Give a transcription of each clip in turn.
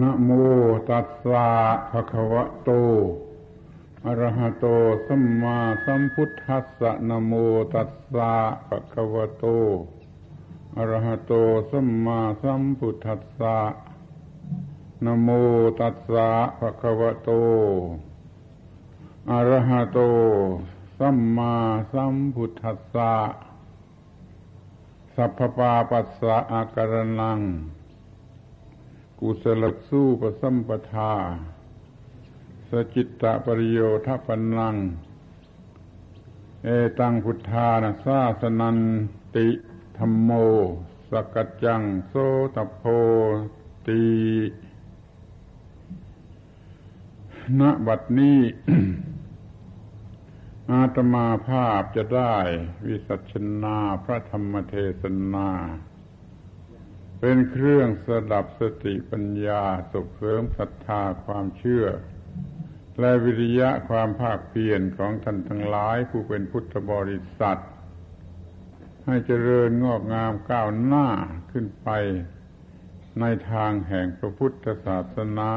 นะโมตัสสะภะคะวะโตอะระหะโตสัมมาสัมพุทธัสสะนะโมตัสสะภะคะวะโตอะระหะโตสัมมาสัมพุทธัสสะนะโมตัสสะภะคะวะโตอะระหะโตสัมมาสัมพุทธัสสะสัพพปาปัสสะอาการนัง กุศลสู้ประสัมปทา สจิตตะปริโยทปนัง เอตังพุทธานาซาสนันติธรรมโม สกัจจังโสตโพตีณบัดนี้ อาตมาภาพจะได้วิสัชนาพระธรรมเทศนา เป็นเครื่องสดับสติปัญญาส่งเสริมศรัทธาความเชื่อ และวิริยะความภาคเพียรของท่านทั้งหลายผู้เป็นพุทธบริษัท ให้เจริญงอกงามก้าวหน้าขึ้นไป ในทางแห่งพระพุทธศาสนา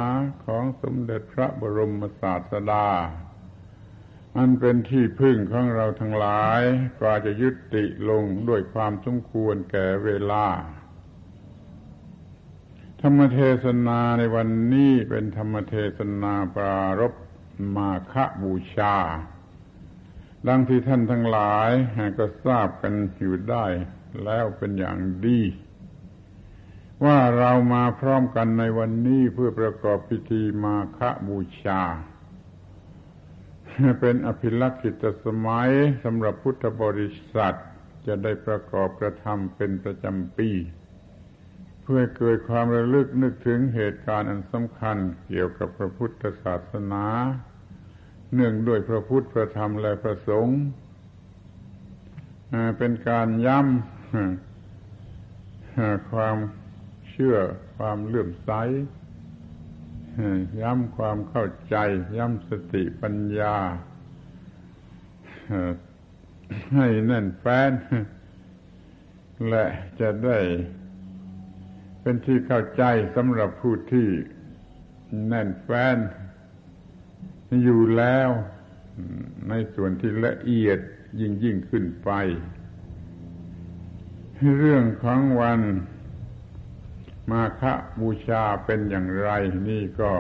ของสมเด็จพระบรมศาสดาอันเป็นที่พึ่งของเราทั้งหลายกว่าจะยุติลงด้วยความสมควรแก่เวลา ธรรมเทศนาในวันนี้เป็นธรรมเทศนาปรารบมาคบูชา ดังที่ท่านทั้งหลายก็ทราบกันอยู่ได้แล้วเป็นอย่างดี ว่าเรามาพร้อมกันในวันนี้เพื่อประกอบพิธีมาคบูชา เป็นอภิลักษิตสมัยสำหรับพุทธบริษัทจะได้ประกอบกระทำเป็นประจำปี พื่อเกิดความระลึกนึกถึงเหตุการณ์อันสำคัญเกี่ยวกับพระพุทธศาสนา เนื่องด้วยพระพุทธพระธรรมและพระสงฆ์เป็นการย้ำความเชื่อความเลื่อมใสย้ำความเข้าใจ ย้ำสติปัญญา ให้แน่นแฟ้นและจะได้ เป็นที่เข้าใจสำหรับผู้ที่แน่นแฟ้นอยู่แล้วในส่วนที่ละเอียดยิ่งยิ่งขึ้นไป เรื่องของวันมาฆบูชาเป็นอย่างไรนี่ก็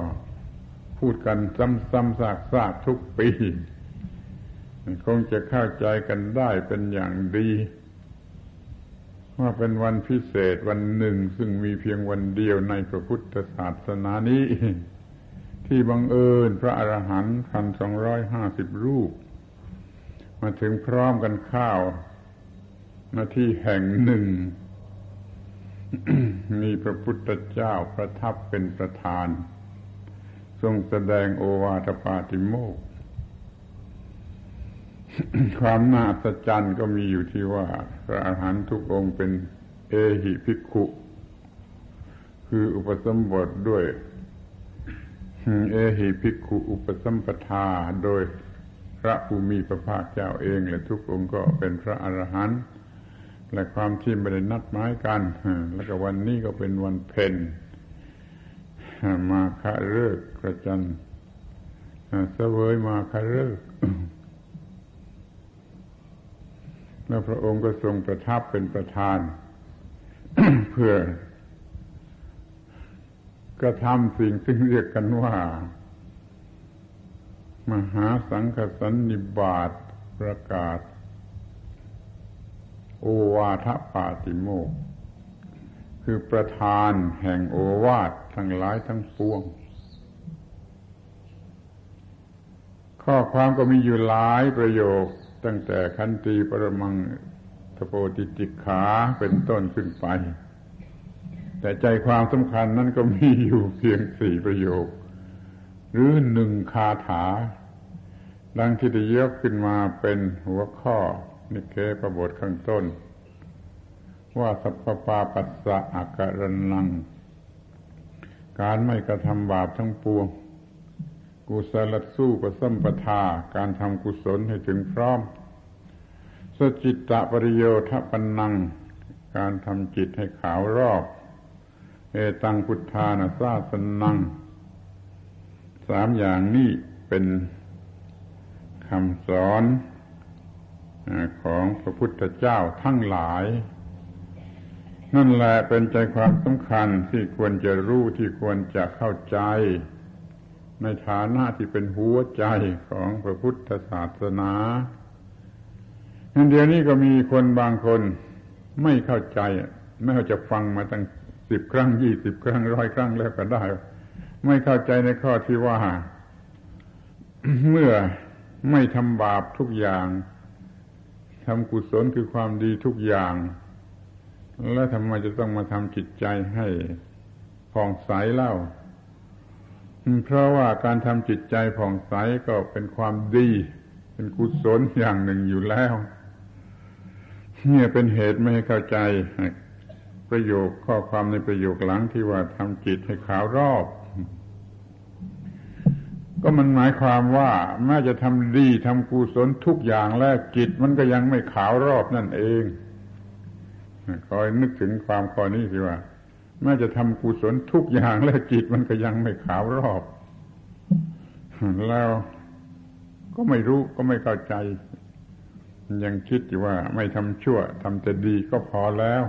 พูดกันซ้ำๆซากๆทุกปี คงจะเข้าใจกันได้เป็นอย่างดี ว่าเป็นวันพิเศษวันหนึ่ง ซึ่งมีเพียงวันเดียวในพระพุทธศาสนานี้ ที่บังเอิญพระอรหันต์พันสองร้อยห้าสิบรูป มาถึงพร้อมกันข้าวนาที่แห่งหนึ่ง มีพระพุทธเจ้าประทับเป็นประธาน ทรงแสดงโอวาทปาติโมก ความน่าอัศจรรย์ก็มีอยู่ที่ว่า พระอาหารหันต์ทุกองค์เป็นเอหิภิกขุ คืออุปสมบทด้วย เอหิภิกขุ อุปสมปทาโดยพระภูมิพระภาคเจ้าเองและทุกองค์ก็เป็นพระอรหันต์และความที่ไม่ได้นัดหมายกัน แล้วก็วันนี้ก็เป็นวันเพ็ญมาคะเลิกกระจันเสวยมาคะเลิก แล้วพระองค์ก็ทรงประทับเป็นประธาน เพื่อกระทำสิ่งซึ่งเรียกกันว่า มหาสังฆสันนิบาตประกาศ โอวาทปาติโมกคือประธานแห่งโอวาททั้งหลายทั้งปวง ข้อความก็มีอยู่หลายประโยค ตั้งแต่ขันตีปรมังทโปติจิกขาเป็นต้นขึ้นไป แต่ใจความสำคัญนั้นก็มีอยู่เพียงสี่ประโยค หรือหนึ่งคาถา ดังที่ได้ยกขึ้นมาเป็นหัวข้อ นิเคประบทข้างต้น ว่าสัพพปาปัสสะอาการนัง การไม่กระทำบาปทั้งปวง กุศลสู้ประสัมปทาการทำกุศลให้ถึงพร้อม สจิตตะปริโยทปันนัง การทำจิตให้ขาวรอบ เอตังพุทธานาซาสนัง สามอย่างนี้เป็นคำสอนของพระพุทธเจ้าทั้งหลาย นั่นแหละเป็นใจความสำคัญที่ควรจะรู้ที่ควรจะเข้าใจ ในฐานะที่เป็นหัวใจของพระพุทธศาสนาเดี๋ยวนี้ก็มีคนบางคนไม่เข้าใจไม่เข้าจะฟังมาตั้งสิบครั้งยี่สิบครั้งร้อยครั้งแล้วก็ได้ ไม่เข้าใจในข้อที่ว่า เมื่อไม่ทำบาปทุกอย่างทำกุศลคือความดีทุกอย่าง แล้วทำไมจะต้องมาทำจิตใจให้ผ่องใสเล่า เพราะว่าการทำจิตใจผ่องใสก็เป็นความดี เป็นกุศลอย่างหนึ่งอยู่แล้ว เนี่ยเป็นเหตุไม่ให้เข้าใจ ประโยคข้อความในประโยคหลังที่ว่าทำจิตให้ขาวรอบ ก็มันหมายความว่าแม้จะทำดีทำกุศลทุกอย่างแล้วจิตมันก็ยังไม่ขาวรอบนั่นเองคอยนึกถึงความข้อนี้สิว่า แม้จะทำกุศลทุกอย่างแล้วจิตมันก็ยังไม่ขาวรอบ แล้วก็ไม่รู้ก็ไม่เข้าใจ ยังคิดอยู่ว่าไม่ทำชั่วทำแต่ดีก็พอแล้ว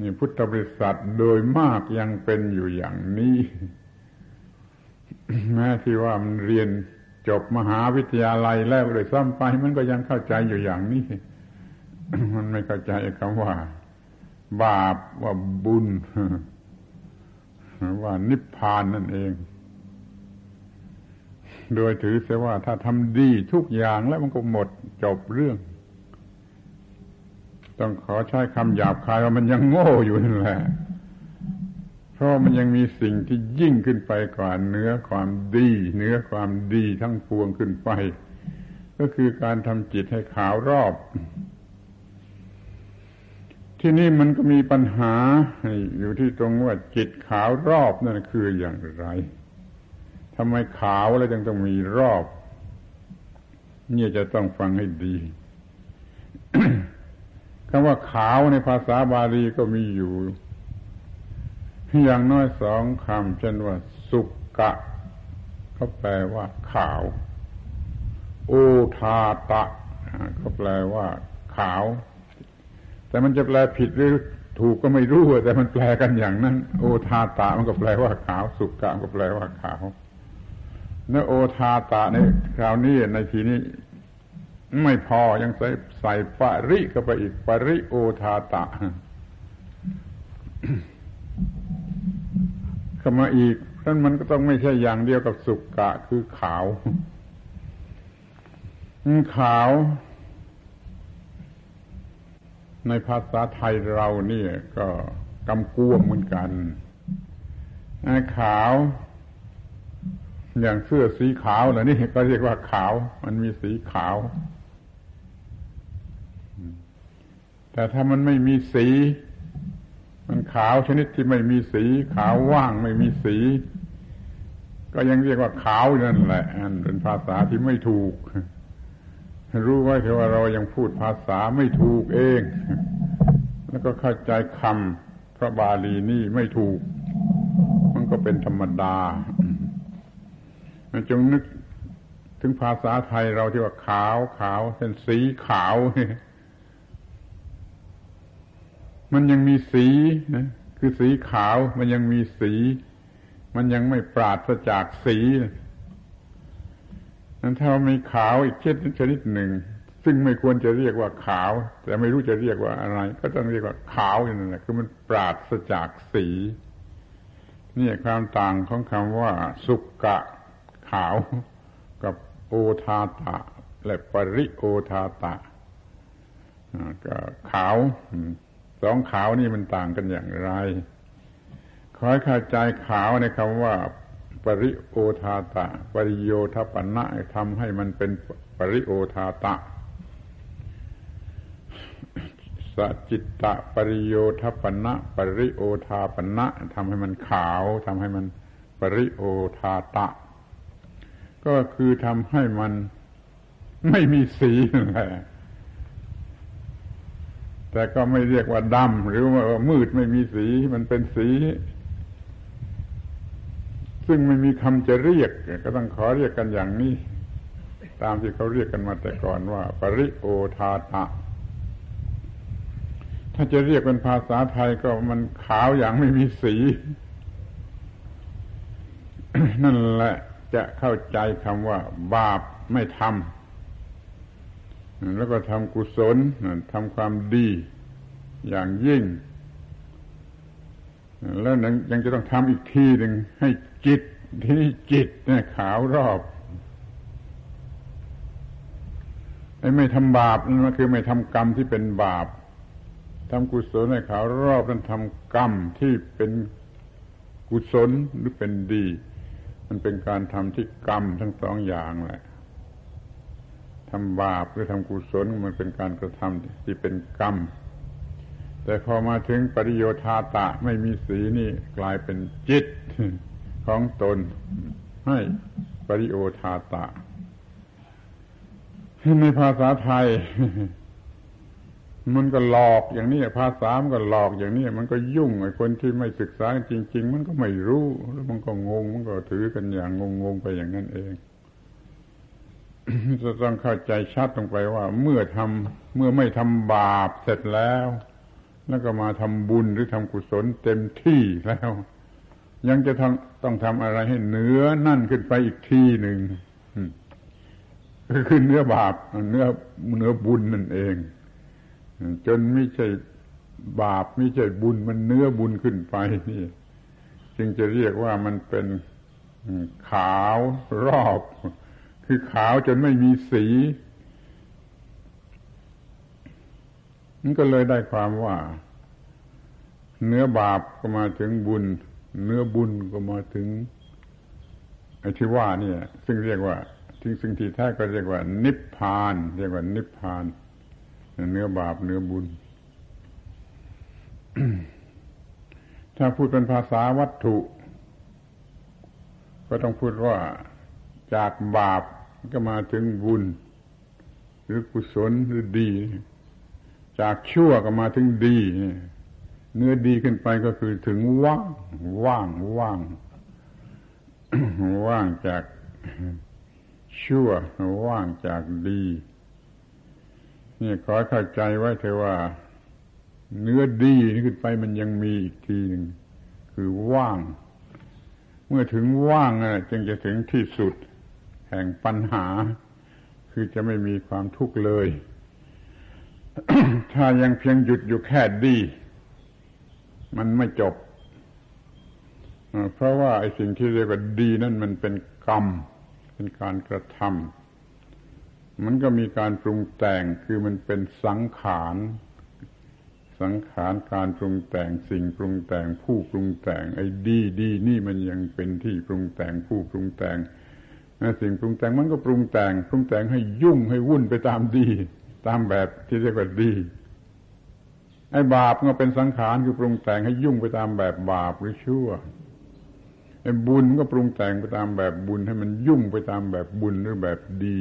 นี่พุทธบริษัทโดยมากยังเป็นอยู่อย่างนี้ แม้ที่ว่ามันเรียนจบมหาวิทยาลัยแล้วเลยซ้ำไป มันก็ยังเข้าใจอยู่อย่างนี้ มันไม่เข้าใจคำว่า บาปว่าบุญ ว่านิพพานนั่นเอง โดยถือเสียว่าถ้าทำดีทุกอย่างแล้วมันก็หมดจบเรื่อง ต้องขอใช้คำหยาบคายว่ามันยังโง่อยู่นั่นแหละเพราะมันยังมีสิ่งที่ยิ่งขึ้นไปกว่าเนื้อความดีเนื้อความดีทั้งปวงขึ้นไป ก็คือการทำจิตให้ขาวรอบ ที่นี่มันก็มีปัญหา อยู่ที่ตรงว่าจิตขาวรอบนั่นคืออย่างไรทำไมขาวแล้วจึงต้องมีรอบ เนี่ยจะต้องฟังให้ดีคำว่าขาวในภาษาบาลีก็มีอยู่ อย่างน้อยสองคำเช่นว่า สุกะ ก็แปลว่า ขาว โอทาตะ ก็แปลว่า ขาว แต่มันจะแปลผิดหรือถูกก็ไม่รู้แต่มันแปลกันอย่างนั้น โอทาตะมันก็แปลว่าขาว สุกะก็แปลว่าขาวเนโอทาตะในคราวนี้ในทีนี้ ไม่พอยังใส่ใส่ปริก็ไปอีกปริโอทาตะเข้ามาอีกเพราะมันก็ต้องไม่ใช่อย่างเดียวกับสุกกะคือขาวขาว ในภาษาไทยเราเนี่ยก็กำกวมเหมือนกันขาว อย่างเสื้อสีขาวเหล่านี้ก็เรียกว่าขาว มันมีสีขาว แต่ถ้ามันไม่มีสี มันขาวชนิดที่ไม่มีสี ขาวว่างไม่มีสี ก็ยังเรียกว่าขาวนั่นแหละอันเป็นภาษาที่ไม่ถูก รู้ไว้เถอะว่าเรายังพูดภาษาไม่ถูกเอง แล้วก็เข้าใจคำพระบาลีนี่ไม่ถูก มันก็เป็นธรรมดาจงนึกถึงภาษาไทยเราที่ว่าขาวขาวเป็นสีขาว มันยังมีสีนะคือสีขาว มันยังมีสี มันยังไม่ปราศจากสีนั้ นถ้ามีขาวอีกเช่นชนิดหนึ่ง ซึ่งไม่ควรจะเรียกว่าขาว แต่ไม่รู้จะเรียกว่าอะไร ก็ต้องเรียกว่าขาวอย่างนั้นแหละคือมันปราศจากสีนี่ความต่างของคำว่า สุกกะขาว กับโอทาตะ และปริโอทาตะก็ขาวสองขาวนี่มันต่างกันอย่างไรขอให้เข้าใจขาวในคำว่า ปริโอทาตะ ปริโยทปนะทำให้มันเป็นปริโอทาตะสจิตตะปริโยทปนะปริโอทาปนะทำให้มันขาวทำให้มันปริโอทาตะ ก็คือทำให้มันไม่มีสีนั่นแหละแต่ก็ไม่เรียกว่าดำหรือว่ามืดไม่มีสีมันเป็นสี ซึ่งไม่มีคำจะเรียก ก็ต้องขอเรียกกันอย่างนี้ ตามที่เขาเรียกกันมาแต่ก่อนว่า ปริโอทาตะ ถ้าจะเรียกเป็นภาษาไทยก็มันขาวอย่างไม่มีสี นั่นแหละจะเข้าใจคำว่า บาปไม่ทำแล้วก็ทำกุศลทำความดีอย่างยิ่งแล้วยังจะต้องทำอีกทีหนึ่งให้ จิตที่จิตเนี่ยขาวรอบไอ้ไม่ทำบาปนั่นก็คือไม่ทำกรรมที่เป็นบาปทำกุศลให้ขาวรอบนั้นทำกรรมที่เป็นกุศลหรือเป็นดี มันเป็นการทำที่กรรมทั้งสองอย่างแหละทำบาปหรือทำกุศลมันเป็นการกระทำที่เป็นกรรม แต่พอมาถึงปริโยธาตะไม่มีสีนี่กลายเป็นจิต ของตนให้ปริโยธาตะ ในภาษาไทย มันก็หลอกอย่างนี้ภาษามันก็หลอกอย่างนี้มันก็ยุ่งไอ้คนที่ไม่ศึกษาจริง ๆ มันก็ไม่รู้แล้วมันก็งง มันก็ถือกันอย่างงงๆไปอย่างนั้นเองจะต้องเข้าใจชัดตรงไปว่า เมื่อทำเมื่อไม่ทำบาปเสร็จแล้ว แล้วก็มาทำบุญหรือทำกุศลเต็มที่แล้ว ยังจะทำต้องทำอะไรให้เหนือนั่นขึ้นไปอีกทีหนึ่งคือเนื้อบาปเนื้อเนื้อบุญนั่นเอง จนไม่ใช่บาปไม่ใช่บุญมันเนื้อบุญขึ้นไปนี่ จึงจะเรียกว่ามันเป็นขาวรอบ คือขาวจนไม่มีสีมันก็เลยได้ความว่า เนื้อบาปก็มาถึงบุญ เนื้อบุญก็มาถึงไอ้ที่ว่าเนี่ย ซึ่งเรียกว่าทิ้งสิ่งที่แท้ก็เรียกว่า นิพพาน เรียกว่า นิพพาน เนื้อบาปเนื้อบุญ ถ้าพูดเป็นภาษาวัตถุ ก็ต้องพูดว่าจากบาปก็มาถึงบุญ หรือกุศลหรือดี จากชั่วก็มาถึงดี เนื้อดีขึ้นไปก็คือถึงว่างว่างว่าง ว่างจากชั่ว ว่างจากดีนี่ขอเข้าใจไว้เถอะว่า เนื้อดีนี่ขึ้นไปมันยังมีอีกทีหนึ่งคือว่าง เมื่อถึงว่างจึงจะถึงที่สุด แห่งปัญหา คือจะไม่มีความทุกข์เลย ถ้ายังเพียงหยุดอยู่แค่ดี มันไม่จบ เพราะว่าไอ้สิ่งที่เรียกว่าดีนั่นมันเป็นกรรม เป็นการกระทำมันก็มีการปรุงแต่งคือมันเป็นสังขารสังขารการปรุงแต่งสิ่งปรุงแต่งผู้ปรุงแต่ง ไอ้ดีดีนี่มันยังเป็นที่ปรุงแต่งผู้ปรุงแต่งสิ่งปรุงแต่งมันก็ปรุงแต่ง ปรุงแต่งให้ยุ่งให้วุ่นไปตามดี ตามแบบที่เรียกว่าดี ไอ้บาปก็เป็นสังขารคือปรุงแต่งให้ยุ่งไปตามแบบบาปหรือชั่วไอ้บุญก็ปรุงแต่งไปตามแบบบุญ ให้มันยุ่งไปตามแบบบุญหรือแบบดี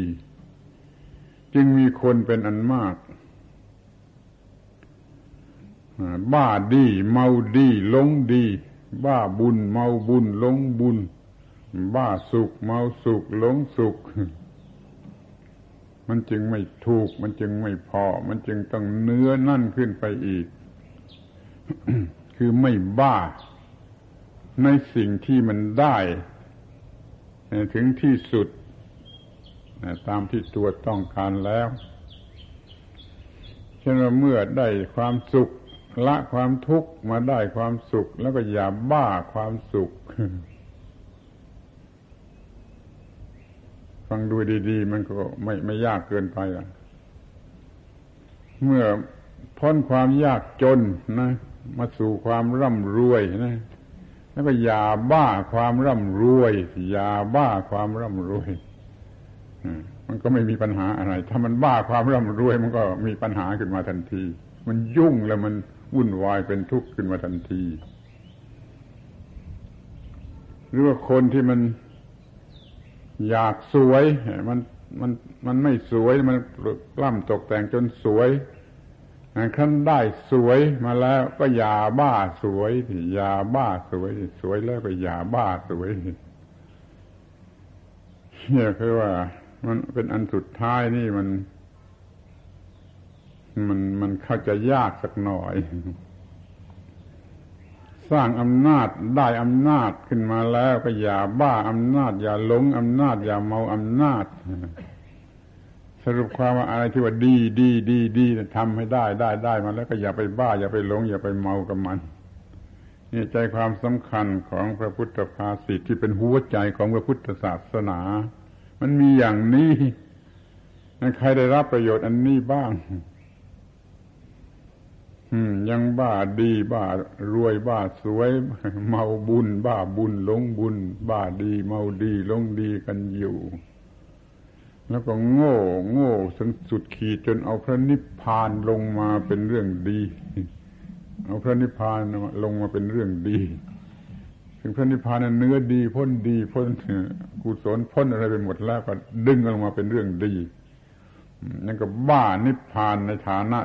จึงมีคนเป็นอันมากบ้าดี เมาดีหลงดี บ้าบุญ เมาบุญหลงบุญ บ้าสุข เมาสุขหลงสุข มันจึงไม่ถูก มันจึงไม่พอ มันจึงต้องเนื้อนั่นขึ้นไปอีก คือไม่บ้า ในสิ่งที่มันได้ ถึงที่สุด ตามที่ตัวต้องการแล้วเช่นว่าเมื่อได้ความสุข ละความทุกข์มาได้ความสุข แล้วก็อย่าบ้าความสุข ฟังดูดี ๆ มันก็ไม่ไม่ยากเกินไปอะ เมื่อพ้นความยากจนนะ มาสู่ความร่ำรวยนะแล้วก็อย่าบ้าความร่ำรวย อย่าบ้าความร่ำรวยมันก็ไม่มีปัญหาอะไร ถ้ามันบ้าความร่ำรวย มันก็มีปัญหาขึ้นมาทันที มันยุ่งแล้วมันวุ่นวายเป็นทุกข์ขึ้นมาทันที หรือว่าคนที่มัน อยากสวย มันมันมันไม่สวยมันกล้ำตกแต่งจนสวยขั้นได้สวยมาแล้วก็ยาบ้าสวยยาบ้าสวย สวยแล้วก็ยาบ้าสวยเนี่ยคือว่า มันเป็นอันสุดท้ายนี่มัน มันมันเข้าจะยากสักหน่อย สร้างอำนาจได้อำนาจขึ้นมาแล้วก็อย่าบ้าอำนาจ อย่าหลงอำนาจ อย่าเมาอำนาจ สรุปความว่าอะไรที่ว่าดีดีดีดีทำให้ได้ได้ได้มาแล้วก็อย่าไปบ้า อย่าไปหลง อย่าไปเมากับมันนี่ใจความสำคัญของพระพุทธภาษิตที่เป็นหัวใจของพระพุทธศาสนา มันมีอย่างนี้ใครได้รับประโยชน์อันนี้บ้าง ยังบ้าดีบ้ารวยบ้าสวย เมาบุญ บ้าบุญหลงบุญ บ้าดี เมาดีหลงดีกันอยู่ แล้วก็โง่ โง่สันสุดขีดจนเอาพระนิพพานลงมาเป็นเรื่องดี เอาพระนิพพานลงมาเป็นเรื่องดีถึงพระนิพพานเนื้อดีพ้นดีพ้นกุศลพ้นอะไรไปหมดแล้วก็ดึงออกมาเป็นเรื่องดีนั่นก็บ้านิพพานในฐานะ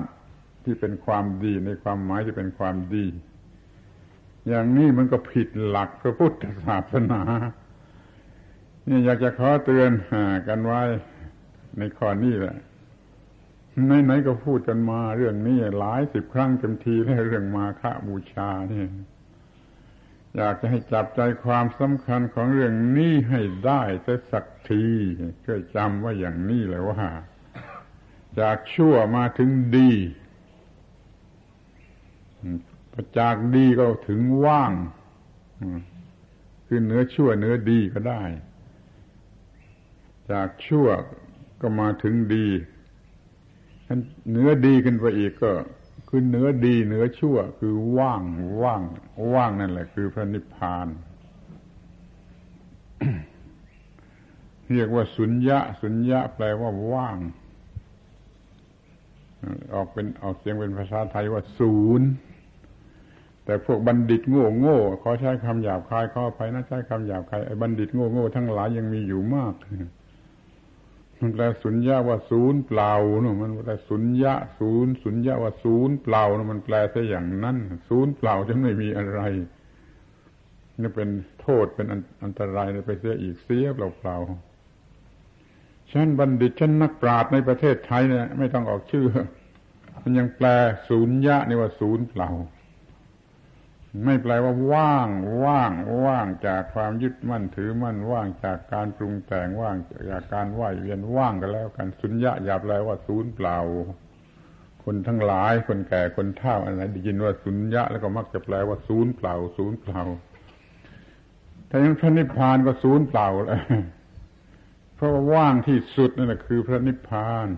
ที่เป็นความดีในความหมายที่เป็นความดี อย่างนี้มันก็ผิดหลักพระพุทธศาสนานี่อยากจะขอเตือนกันไว้ในข้อนี้แหละไหนๆก็พูดกันมาเรื่องนี้หลายสิบครั้งเต็มทีแล้วเรื่องมาฆบูชานี่อยากจะให้จับใจความสำคัญของเรื่องนี้ให้ได้สักทีช่วยจำว่าอย่างนี้เลยว่า จากชั่วมาถึงดี ประจากดีก็ถึงว่างคือเนื้อชั่วเนื้อดีก็ได้ จากชั่วก็มาถึงดีเนื้อดีขึ้นไปอีกก็ คือเนื้อดีเนื้อชั่ว คือว่างว่าง ว่างนั่นแหละ คือพระนิพพานเรียกว่าสุญญะ สุญญะแปลว่าว่าง ออกเป็นออกเสียงเป็นภาษาไทยว่าศูนย์ แต่พวกบัณฑิตโง่โง่ขอใช้คำหยาบคายขออภัยนะใช้คำหยาบคายไอ้บัณฑิตโง่โง่ทั้งหลายยังมีอยู่มากมันแปลสุญญาว่าศูนย์เปล่าเนาะมันแปลสุญญาศูนย์สุญญาว่าศูนย์เปล่านะมันแปลซะอย่างนั้นศูนย์เปล่าจะไม่มีอะไรนี่เป็นโทษเป็นอันตรายไปเสียอีกเสียเปล่าเปล่าฉันบัณฑิตฉันนักปราชญ์ในประเทศไทยเนี่ยไม่ต้องออกชื่อ มันยังแปลศูนย์ยะนี่ว่าศูนย์เปล่า ไม่แปลว่าว่าง ว่าง ว่างจากความยึดมั่นถือมั่นว่างจากการปรุงแต่งว่างจากการไหวเวียนว่างกันแล้วกันสุญญะอย่าแปลว่าศูนย์เปล่า คนทั้งหลายคนแก่คนเฒ่าอะไรได้ยินว่าสุญญะแล้วก็มักจะแปลว่าศูนย์เปล่า ศูนย์เปล่าถ้ายังพระนิพพานก็ศูนย์เปล่าแล้วเพราะว่าว่างที่สุดนั่นแหละคือพระนิพพาน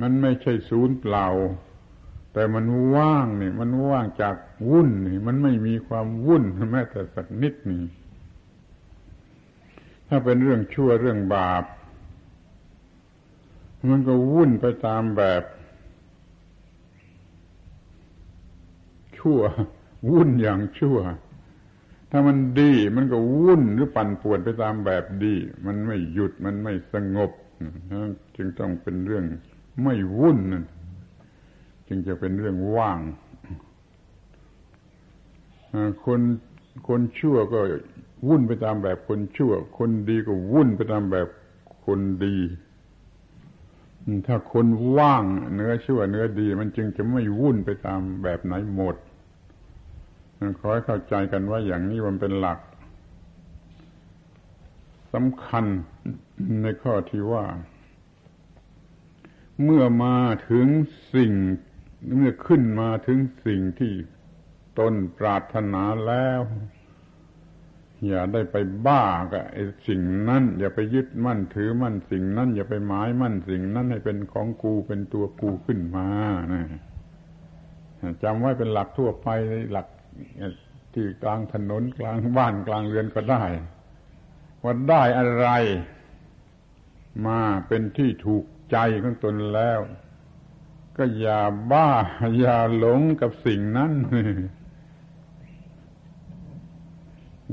มันไม่ใช่ศูนย์เปล่า แต่มันว่างนี่ มันว่างจากวุ่นนี่ มันไม่มีความวุ่นแม้แต่สักนิดนี่ ถ้าเป็นเรื่องชั่วเรื่องบาป มันก็วุ่นไปตามแบบ ชั่ว วุ่นอย่างชั่ว ถ้ามันดีมันก็วุ่นหรือปั่นป่วนไปตามแบบดี มันไม่หยุดมันไม่สงบ จึงต้องเป็นเรื่องไม่วุ่นนั่น จึงจะเป็นเรื่องว่างคนคนชั่วก็วุ่นไปตามแบบคนชั่ว คนดีก็วุ่นไปตามแบบคนดี ถ้าคนว่างเนื้อชั่วเนื้อดี มันจึงจะไม่วุ่นไปตามแบบไหนหมดขอให้เข้าใจกันว่าอย่างนี้มันเป็นหลักสำคัญในข้อที่ว่า เมื่อมาถึงสิ่ง เมื่อขึ้นมาถึงสิ่งที่ตนปรารถนาแล้ว อย่าได้ไปบ้ากับไอ้สิ่งนั้น อย่าไปยึดมั่นถือมั่นสิ่งนั้น อย่าไปหมายมั่นสิ่งนั้นให้เป็นของกูเป็นตัวกูขึ้นมานะจำไว้เป็นหลักทั่วไปหลักที่กลางถนนกลางบ้านกลางเรือนก็ได้ ว่าได้อะไร มาเป็นที่ถูกใจของตนแล้ว ก็อย่าบ้า อย่าหลงกับสิ่งนั้น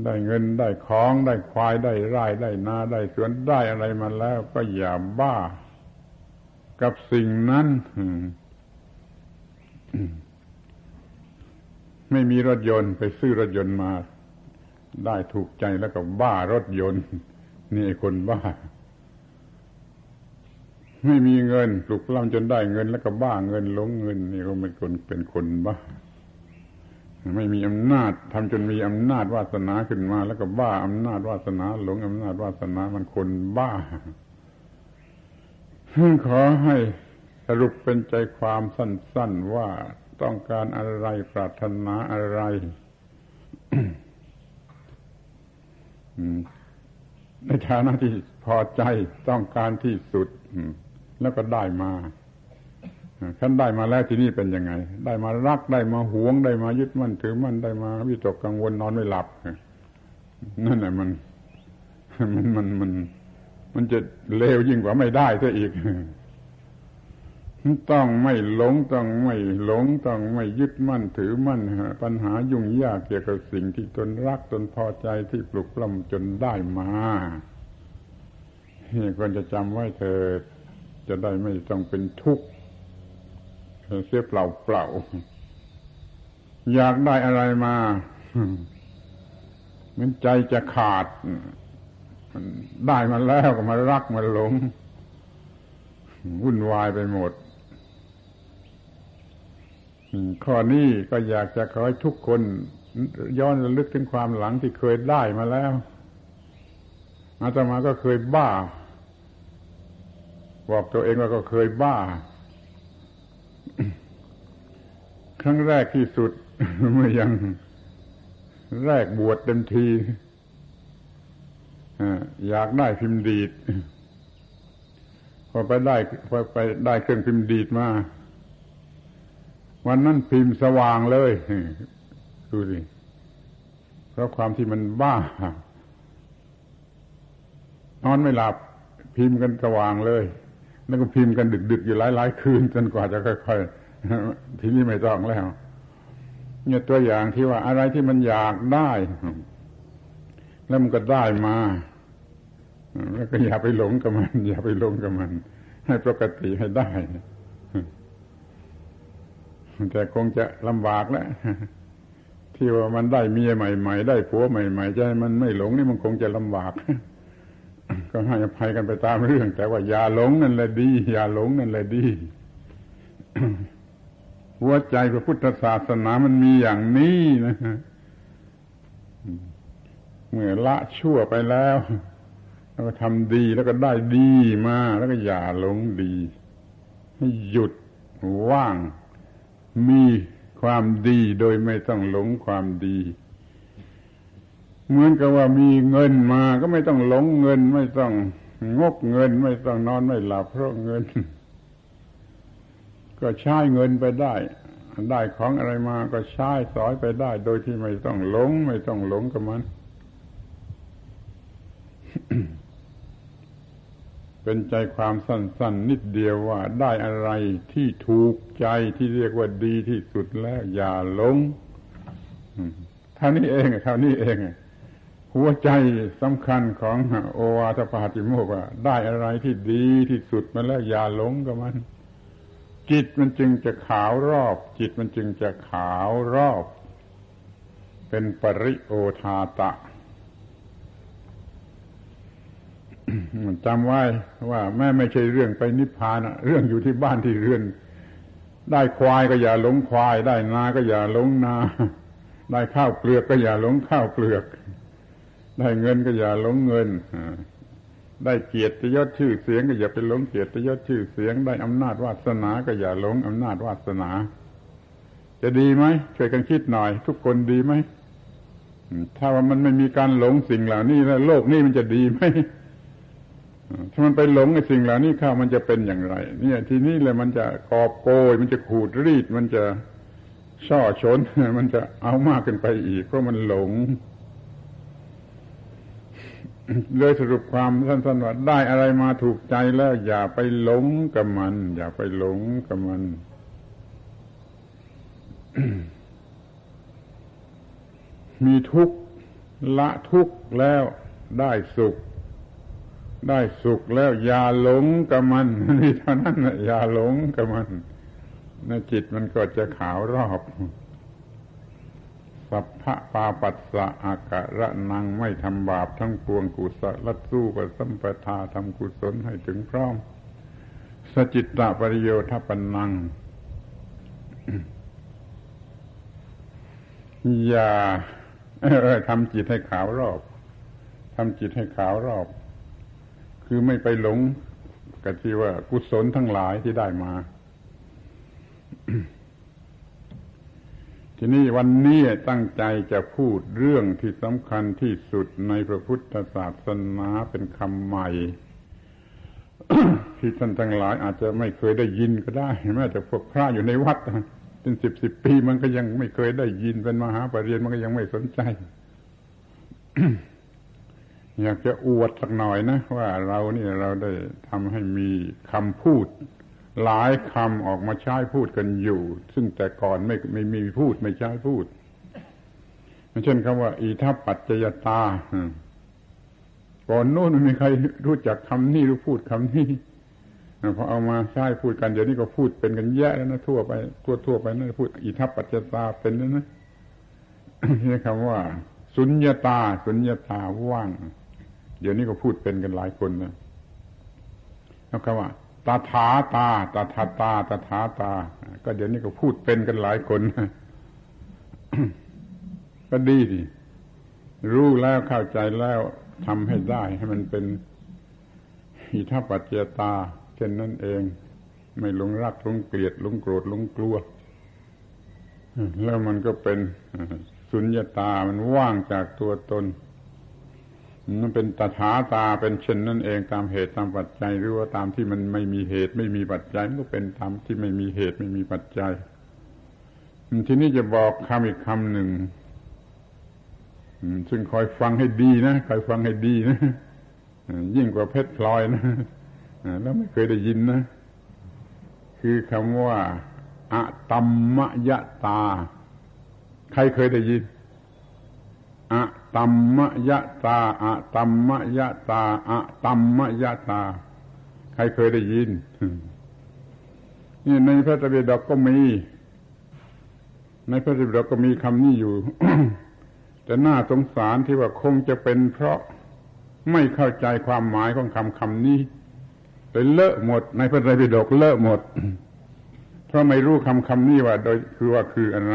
ได้เงินได้ของได้ควายได้ไร่ได้นาได้สวนได้อะไรมาแล้ว ก็อย่าบ้า กับสิ่งนั้นไม่มีรถยนต์ไปซื้อรถยนต์มา ได้ถูกใจแล้วก็บ้ารถยนต์ นี่คนบ้า ไม่มีเงินปลุกล่ำจนได้เงินแล้วก็บ้าเงินหลงเงินนี่ก็เป็นคนเป็นคนบ้าไม่มีอำนาจทำจนมีอำนาจวาสนาขึ้นมา แล้วก็บ้าอำนาจวาสนา หลงอำนาจวาสนามันคนบ้าขอให้สรุปเป็นใจความสั้น ๆว่าต้องการอะไรปรารถนาอะไรในฐานะที่พอใจต้องการที่สุด แล้วก็ได้มาขันได้มาแล้วที่นี่เป็นยังไง ได้มารักได้มาหวงได้มายึดมั่นถือมั่นได้มาวิตกกังวลนอนไม่หลับนั่นแหละมัน มันมันมันมันจะเลวยิ่งกว่าไม่ได้ซะอีกต้องไม่หลงต้องไม่หลงต้องไม่ยึดมั่นถือมั่นปัญหายุ่งยากเกี่ยวกับสิ่งที่ตนรักตนพอใจที่ปลุกปล้ำจนได้มานี่ควรจะจำไว้เธอ จะได้ไม่ต้องเป็นทุกข์เสียเปล่าเปล่า อยากได้อะไรมามันใจจะขาด มันได้มาแล้วก็มารักมาหลงวุ่นวายไปหมด ข้อนี้ก็อยากจะขอให้ทุกคน ย้อนระลึกถึงความหลังที่เคยได้มาแล้วอาตมาก็เคยบ้า บอกตัวเองว่าก็เคยบ้า ครั้งแรกที่สุดเมื่อยังแรกบวชเต็มทีอยากได้พิมพ์ดีดพอไปได้พอไปได้เครื่องพิมพ์ดีดมา วันนั้นพิมพ์สว่างเลยดูสิเพราะความที่มันบ้านอนไม่หลับพิมพ์กันสว่างเลย แล้วก็พิมพ์กันดึก ๆ อยู่หลาย ๆ คืนจนกว่าจะค่อย ๆ ทีนี้ไม่ต้องแล้ว เนี่ยตัวอย่างที่ว่าอะไรที่มันอยากได้ แล้วมันก็ได้มาแล้วก็อย่าไปหลงกับมัน อย่าไปหลงกับมัน ให้ปกติให้ได้แต่คงจะลำบากแล้วที่ว่ามันได้เมียใหม่ ๆ ได้ผัวใหม่ ๆ จะให้มันไม่หลงนี่มันคงจะลำบาก ก็ให้อภัยกันไปตามเรื่อง แต่ว่าอย่าหลงนั่นแหละดี อย่าหลงนั่นแหละดีหัวใจพระพุทธศาสนามันมีอย่างนี้นะเมื่อละชั่วไปแล้ว แล้วก็ทำดีแล้วก็ได้ดีมาแล้วก็อย่าหลงดีให้หยุดว่าง มีความดีโดยไม่ต้องหลงความดี เหมือนกับว่ามีเงินมาก็ไม่ต้องหลงเงินไม่ต้องงกเงินไม่ต้องนอนไม่หลับเพราะเงิน ก็ใช้เงินไปได้ ได้ของอะไรมาก็ใช้สอยไปได้ โดยที่ไม่ต้องหลง ไม่ต้องหลงกับมัน เป็นใจความสั้น ๆ นิดเดียวว่าได้อะไรที่ถูกใจที่เรียกว่าดีที่สุดแล้ว อย่าหลงเท่านี้เองเท่านี้เอง หัวใจสำคัญของโอวาทปาติโมกว่า ได้อะไรที่ดีที่สุดมาแล้วอย่าหลงกับมัน จิตมันจึงจะขาวรอบ จิตมันจึงจะขาวรอบ เป็นปริโอทาตะจำไว้ว่าแม่ไม่ใช่เรื่องไปนิพพานเรื่องอยู่ที่บ้านที่เรือน ได้ควายก็อย่าหลงควาย ได้นาก็อย่าหลงนา ได้ข้าวเปลือกก็อย่าหลงข้าวเปลือก ได้เงินก็อย่าหลงเงินได้เกียรติยศชื่อเสียงก็อย่าไปหลงเกียรติยศชื่อเสียง ได้อำนาจวาสนาก็อย่าหลงอำนาจวาสนา จะดีไหมช่วยกันคิดหน่อย ทุกคนดีไหมถ้าว่ามันไม่มีการหลงสิ่งเหล่านี้แล้วโลกนี้มันจะดีไหมถ้ามันไปหลงในสิ่งเหล่านี้ข้ามันจะเป็นอย่างไร เนี่ย ทีนี้เลยมันจะกอบโกย มันจะขูดรีด มันจะช่อชน มันจะเอามากขึ้นไปอีกเพราะมันหลง เลยสรุปความสั้นๆว่าได้อะไรมาถูกใจแล้ว อย่าไปหลงกับมัน อย่าไปหลงกับมันมีทุกข์ละทุกข์แล้วได้สุข ได้สุขแล้ว อย่าหลงกับมันนี่เท่านั้นอย่าหลงกับมันในจิตมันก็จะขาวรอบ สัพพะปาปัสสะอากะระนังไม่ทำบาปทั้งปวงกุศลสู้กับสัมปทาทำกุศลให้ถึงพร้อม สจิตตปริโยทปนัง อย่าทำจิตให้ขาวรอบทำจิตให้ขาวรอบ คือไม่ไปหลงกับที่ว่ากุศลทั้งหลายที่ได้มา ทีนี้วันนี้ตั้งใจจะพูดเรื่องที่สำคัญที่สุดในพระพุทธศาสนาเป็นคำใหม่ ที่ท่านทั้งหลายอาจจะไม่เคยได้ยินก็ได้แม้แต่พวกพระอยู่ในวัดเป็นสิบสิบปีมันก็ยังไม่เคยได้ยินเป็นมหาปรริญญามันก็ยังไม่สนใจ อยากจะอวดสักหน่อยนะ ว่าเราเนี่ยเราได้ทำให้มีคำพูด หลายคำออกมาใช้พูดกันอยู่ ซึ่งแต่ก่อนไม่ไม่มีพูดไม่ใช้พูดเช่นคำว่า อีทัปปัจจยตาก่อนโน้นไม่มีใครรู้จักคำนี้รู้พูดคำนี้พอเอามาใช้พูดกันเดี๋ยวนี้ก็พูดเป็นกันแย่แล้วนะทั่วไปทั่วทั่วไปนะพูด อีทัปปัจจตาเป็นแล้วนะนี่คำว่า สุญญาตา สุญญาตาว่าง เดี๋ยวนี้ก็พูดเป็นกันหลายคนนะแล้วคำว่าาถาตาตาถาตาตาถาตา ก็เดี๋ยวนี้ก็พูดเป็นกันหลายคน ก็ดีดิรู้แล้วเข้าใจแล้วทำให้ได้ ให้มันเป็นอิทัปปัจเจตา เช่นนั้นเอง ไม่หลงรักหลงเกลียดหลงโกรธหลงกลัว แล้วมันก็เป็นสุญญาตามันว่างจากตัวตน มันเป็นตถาตาเป็นเช่นนั่นเองตามเหตุตามปัจจัย หรือว่าตามที่มันไม่มีเหตุ ไม่มีปัจจัยมันก็เป็นตามที่ไม่มีเหตุไม่มีปัจจัยทีนี้จะบอกคำอีกคำหนึ่งซึ่งคอยฟังให้ดีนะคอยฟังให้ดีนะยิ่งกว่าเพชรพลอยนะแล้วไม่เคยได้ยินนะ คือคำว่าอะตัมมยตา ใครเคยได้ยิน อะตัมมยะตาอะตัมมยะตาอะตัมมยะตา ใครเคยได้ยิน นี่ในพระตรีดกก็มี ในพระตรีดกก็มีคำนี้อยู่ แต่น่าสงสารที่ว่าคงจะเป็นเพราะไม่เข้าใจความหมายของคำคำนี้เลยเลอะหมด ในพระไตรปิฎกเลอะหมด เพราะไม่รู้คำคำนี้ว่า โดยคือว่าคืออะไร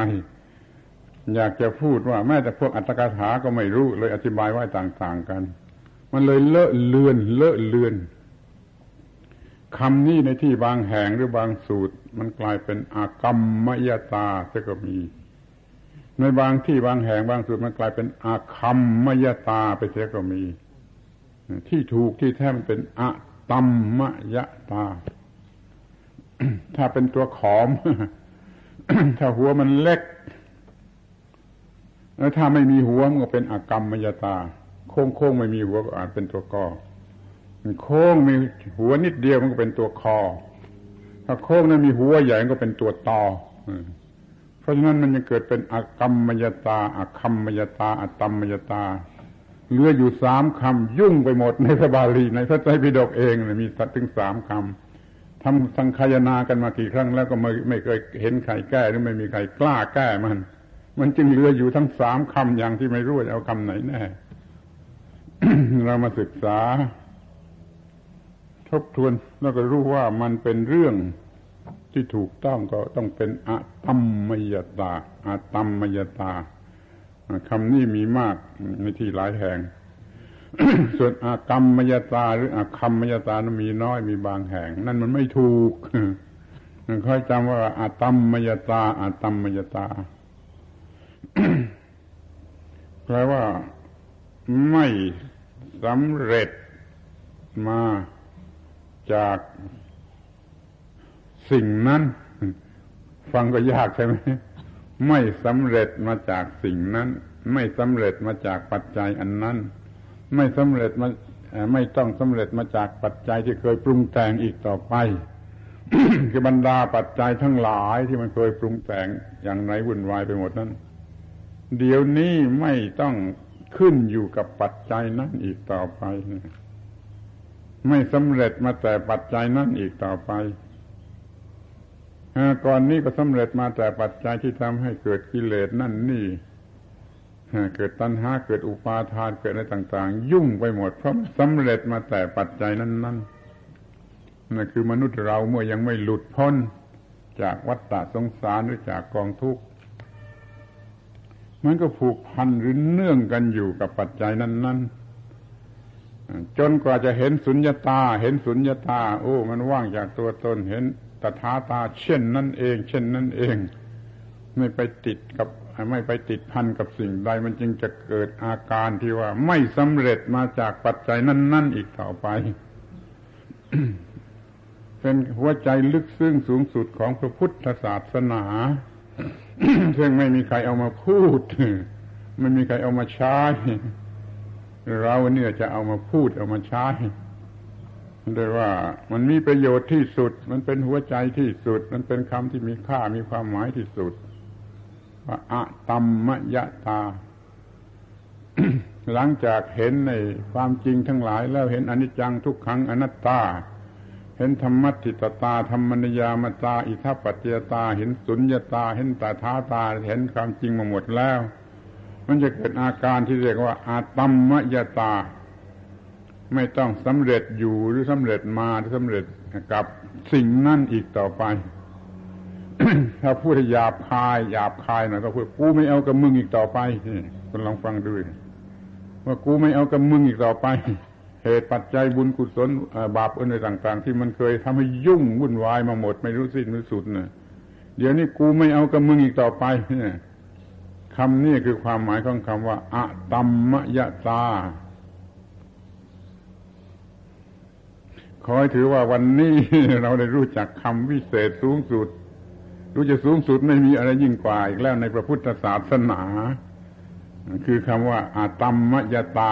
อยากจะพูดว่าแม้แต่พวกอัตถกถาก็ไม่รู้เลยอธิบายไว้ต่างๆกัน มันเลยเลอะเลือน เลอะเลือนคำนี้ในที่บางแห่งหรือบางสูตร มันกลายเป็นอากรรมมยตาจะก็มี ในบางที่บางแห่งบางสูตรมันกลายเป็นอาคัมมยตาไปเสียก็มี ที่ถูกที่แท้มันเป็นอะตัมมยตา ถ้าเป็นตัวขอม ถ้าหัวมันเล็ก แล้วถ้าไม่มีหัวมันก็เป็นอกรรมมยตา โค้งโค้งไม่มีหัวก็อาจเป็นตัวกอโค้งมีหัวนิดเดียวมันก็เป็นตัวคอ ถ้าโค้งนั้นมีหัวใหญ่ก็เป็นตัวตอเพราะฉะนั้นมันจะเกิดเป็นอกรรมมยตาอาคัมมยตาอตัมมยตาเหลืออยู่สามคำยุ่งไปหมดในพระบาลีในพระไตรปิฎกเองมีสัตถึงสามคำทำสังคายนากันมากี่ครั้งแล้วก็ไม่ไม่เคยเห็นใครแก้หรือไม่มีใครกล้าแก้มัน มันจึงเหลืออยู่ทั้งสามคำอย่างที่ไม่รู้จะเอาคำไหนแน่เรามาศึกษา ทบทวนแล้วก็รู้ว่ามันเป็นเรื่องที่ถูกต้องก็ต้องเป็นอะตัมมยตาอะตัมมยตาคำนี้มีมากในที่หลายแห่ง ส่วนอากรรมมยตาหรืออาคัมมยตานั้นมีน้อยมีบางแห่ง นั่นมันไม่ถูกค่อยจำว่าอาตัมมยตาอาตัมมยตา แปลว่าไม่สำเร็จมาจากสิ่งนั้น ฟังก็ยากใช่ไหมไม่สำเร็จมาจากสิ่งนั้น ไม่สำเร็จมาจากปัจจัยอันนั้น ไม่สำเร็จมาไม่ต้องสำเร็จมาจากปัจจัยที่เคยปรุงแต่งอีกต่อไปคือบรรดาปัจจัยทั้งหลายที่มันเคยปรุงแต่งอย่างไรวุ่นวายไปหมดนั้น เดี๋ยวนี้ไม่ต้องขึ้นอยู่กับปัจจัยนั้นอีกต่อไป ไม่สำเร็จมาแต่ปัจจัยนั้นอีกต่อไปก่อนนี้ก็สำเร็จมาแต่ปัจจัยที่ทำให้เกิดกิเลสนั่นนี่เกิดตัณหาเกิดอุปาทานเกิดอะไรต่าง ๆ ยุ่งไปหมดเพราะสำเร็จมาแต่ปัจจัยนั้นนั่นนั่นคือมนุษย์เราเมื่อยังไม่หลุดพ้นจากวัฏฏะสงสารหรือจากกองทุกข์ มันก็ผูกพันหรือเนื่องกันอยู่กับปัจจัยนั้น ๆ จนกว่าจะเห็นสุญญตา เห็นสุญญตา โอ้ มันว่างจากตัวตนเห็นตถาตา เช่นนั่นเอง เช่นนั่นเอง ไม่ไปติดกับไม่ไปติดพันกับสิ่งใดมันจึงจะเกิดอาการที่ว่าไม่สำเร็จมาจากปัจจัยนั่น ๆ อีกต่อไป เป็นหัวใจลึกซึ้งสูงสุดของพระพุทธศาสนา ซึ่งไม่มีใครเอามาพูดไม่มีใครเอามาใช้ เราเนี่ยจะเอามาพูดเอามาใช้ด้วยว่ามันมีประโยชน์ที่สุด มันเป็นหัวใจที่สุด มันเป็นคำที่มีค่ามีความหมายที่สุด ว่าอะตัมมยตา หลังจากเห็นในความจริงทั้งหลายแล้วเห็นอนิจจังทุกขังอนัตตา เห็นธรรมติตตาธรรมนิยามตา อิทัปปัจจยตา เห็นสุญญตา เห็นตาท้าตา เห็นความจริงมาหมดแล้ว มันจะเกิดอาการที่เรียกว่า อาตัมมยตา ไม่ต้องสำเร็จอยู่หรือสำเร็จมาหรือสำเร็จกับสิ่งนั่นอีกต่อไป ถ้าพูดหยาบคายหยาบคายหน่อยก็พูดกูไม่เอากับมึงอีกต่อไปคุณลองฟังดูว่ากูไม่เอากับมึงอีกต่อไป เหตุปัจจัยบุญกุศลบาปอะไรต่าง ๆ ที่มันเคยทำให้ยุ่งวุ่นวายมาหมด ไม่รู้สิ้นรู้สุดเนี่ยเดี๋ยวนี้กูไม่เอากับมึงอีกต่อไปเนี่ยคำนี้คือความหมายของคำว่าอะตัมมยตาขอให้ถือว่าวันนี้เราได้รู้จักคำวิเศษสูงสุด รู้จะสูงสุดไม่มีอะไรยิ่งกว่าอีกแล้วในพระพุทธศาสนา คือคำว่าอาตัมมยตา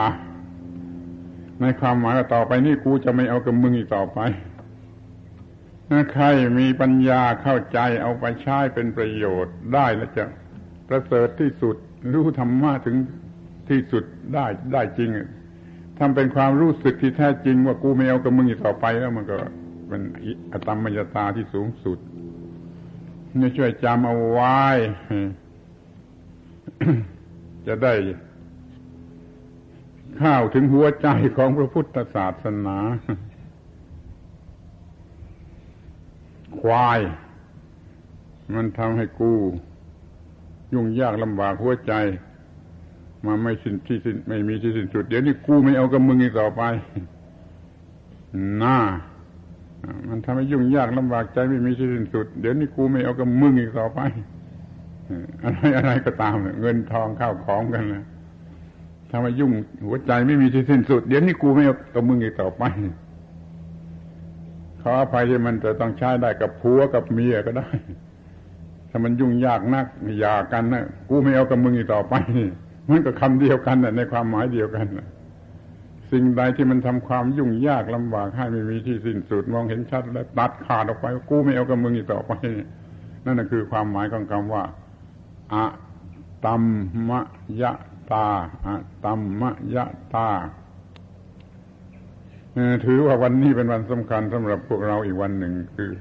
ในความหมายว่าต่อไปนี่กูจะไม่เอากับมึงอีกต่อไปถ้าใครมีปัญญาเข้าใจเอาไปใช้เป็นประโยชน์ได้แล้วจะประเสริฐที่สุด รู้ธรรมะถึงที่สุดได้ได้จริงทำเป็นความรู้สึกที่แท้จริง ว่ากูไม่เอากับมึงอีกต่อไปแล้วมันก็เป็นอตมมยตาที่สูงสุดนี่ช่วยจำเอาไว้จะได้ เข้าถึงหัวใจของพระพุทธศาสนา ควาย มันทำให้กู ยุ่งยากลำบากหัวใจ มาไม่สิ้นที่สิ้นไม่มีที่สิ้นสุด เดี๋ยวนี้กูไม่เอากับมึงอีกต่อไปน่ามันทำให้ยุ่งยากลำบากใจไม่มีที่สิ้นสุด เดี๋ยวนี้กูไม่เอากับมึงอีกต่อไปอะไรอะไรก็ตามเงินทองข้าวของกันนะ ทำให้ยุ่งหัวใจไม่มีที่สิ้นสุด เดี๋ยวนี้กูไม่เอากับมึงอีกต่อไปขออภัยที่มันจะต้องใช้ได้กับผัวกับเมียก็ได้ ถ้ามันยุ่งยากนักอยากันนะกูไม่เอากับมึงอีกต่อไปมันก็คำเดียวกันนะในความหมายเดียวกันนะสิ่งใดที่มันทำความยุ่งยากลำบากให้ไม่มีที่สิ้นสุดมองเห็นชัด แล้วตัดขาดออกไป กูไม่เอากับมึงอีกต่อไป นั่นคือความหมายของคำว่าอะตัมมะยะ ตาอะตัมมะยะตาถือว่าวันนี้เป็นวันสำคัญสำหรับพวกเราอีกวันหนึ่งคือ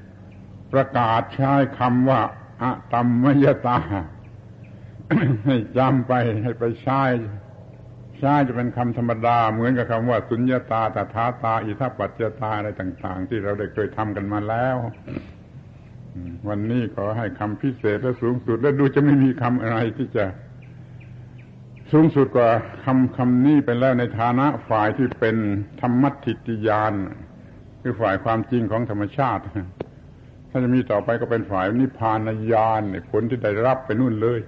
ประกาศใช้คำว่าอะตัมมยตา ให้จำไปให้ไปใช้ใช้จะเป็นคำธรรมดา เหมือนกับคำว่า สุญญาตาตถาตา อิทัปปัจจตาอะไรต่าง ๆ ที่เราได้เคยทำกันมาแล้ววันนี้ขอให้คำพิเศษและสูงสุด และดูจะไม่มีคำอะไรที่จะ สูงสุดกว่าคำคำนี้ไปแล้วในฐานะฝ่ายที่เป็นธรรมทิฏยานคือฝ่ายความจริงของธรรมชาติถ้าจะมีต่อไปก็เป็นฝ่ายนิพพานญาณผลที่ได้รับไปนู่นเลย